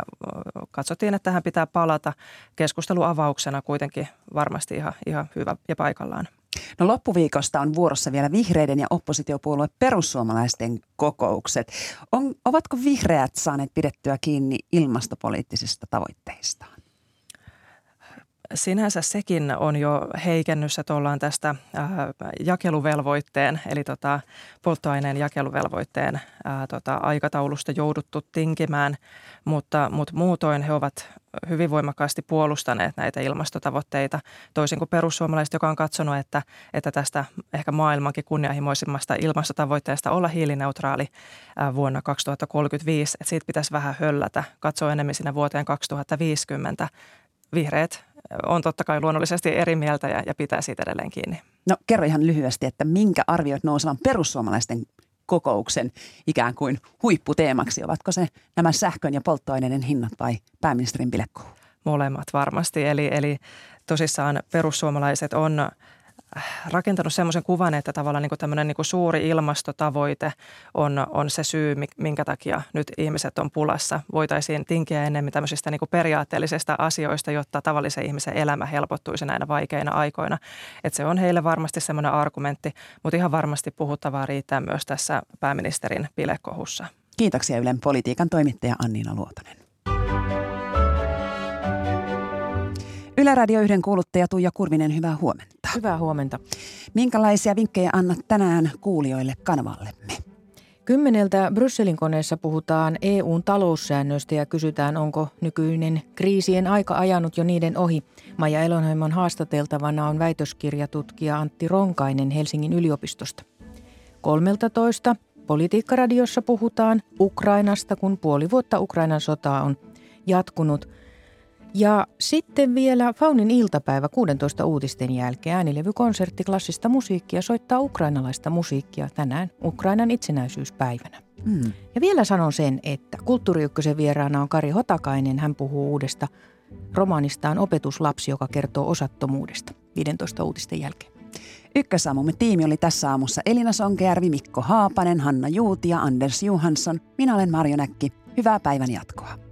katsottiin, että tähän pitää palata keskusteluavauksena kuitenkin varmasti ihan, ihan hyvä ja paikallaan. No loppuviikosta on vuorossa vielä vihreiden ja oppositiopuolue perussuomalaisten kokoukset. On, ovatko vihreät saaneet pidettyä kiinni ilmastopoliittisista tavoitteistaan? Sinänsä sekin on jo heikennys, että ollaan tästä äh, jakeluvelvoitteen, eli tota, polttoaineen jakeluvelvoitteen äh, tota, aikataulusta jouduttu tinkimään, mutta, mutta muutoin he ovat hyvin voimakkaasti puolustaneet näitä ilmastotavoitteita, toisin kuin perussuomalaiset, joka on katsonut, että, että tästä ehkä maailmankin kunnianhimoisimmasta ilmastotavoitteesta olla hiilineutraali äh, vuonna 2035, että siitä pitäisi vähän höllätä, katsoa enemmän sinne vuoteen 2050. Vihreät on totta kai luonnollisesti eri mieltä ja, ja pitää siitä edelleen kiinni. No kerro ihan lyhyesti, että minkä arvioit nousevan perussuomalaisten kokouksen ikään kuin huipputeemaksi? Ovatko se nämä sähkön ja polttoaineiden hinnat vai pääministerin bilekko? Molemmat varmasti. Eli, eli tosissaan perussuomalaiset on rakentanut semmoisen kuvan, että tavallaan niin tämmöinen niin suuri ilmastotavoite on, on se syy, minkä takia nyt ihmiset on pulassa. Voitaisiin tinkiä enemmän tämmöisistä niin periaatteellisista asioista, jotta tavallisen ihmisen elämä helpottuisi näinä vaikeina aikoina. Että se on heille varmasti semmoinen argumentti, mutta ihan varmasti puhuttavaa riittää myös tässä pääministerin pilekohussa. Kiitoksia Ylen politiikan toimittaja Anniina Luotonen. Yle Radio 1 kuuluttaja Tuija Kurvinen, hyvää huomenta. Hyvää huomenta. Minkälaisia vinkkejä annat tänään kuulijoille kanavallemme? Kymmeneltä Brysselin koneessa puhutaan EUn taloussäännöistä ja kysytään, onko nykyinen kriisien aika ajanut jo niiden ohi. Maija Elonheimon haastateltavana on väitöskirjatutkija Antti Ronkainen Helsingin yliopistosta. 13 Politiikkaradiossa puhutaan Ukrainasta, kun puoli vuotta Ukrainan sotaa on jatkunut. Ja sitten vielä Faunin iltapäivä 16 uutisten jälkeen äänilevykonsertti klassista musiikkia soittaa ukrainalaista musiikkia tänään Ukrainan itsenäisyyspäivänä. Mm. Ja vielä sanon sen, että Kulttuuri vieraana on Kari Hotakainen. Hän puhuu uudesta romaanistaan Opetuslapsi, joka kertoo osattomuudesta 15 uutisten jälkeen. Ykkösaamumme tiimi oli tässä aamussa Elina Sonkejärvi, Mikko Haapanen, Hanna Juuti ja Anders Johansson. Minä olen Marjo Näkki. Hyvää päivän jatkoa.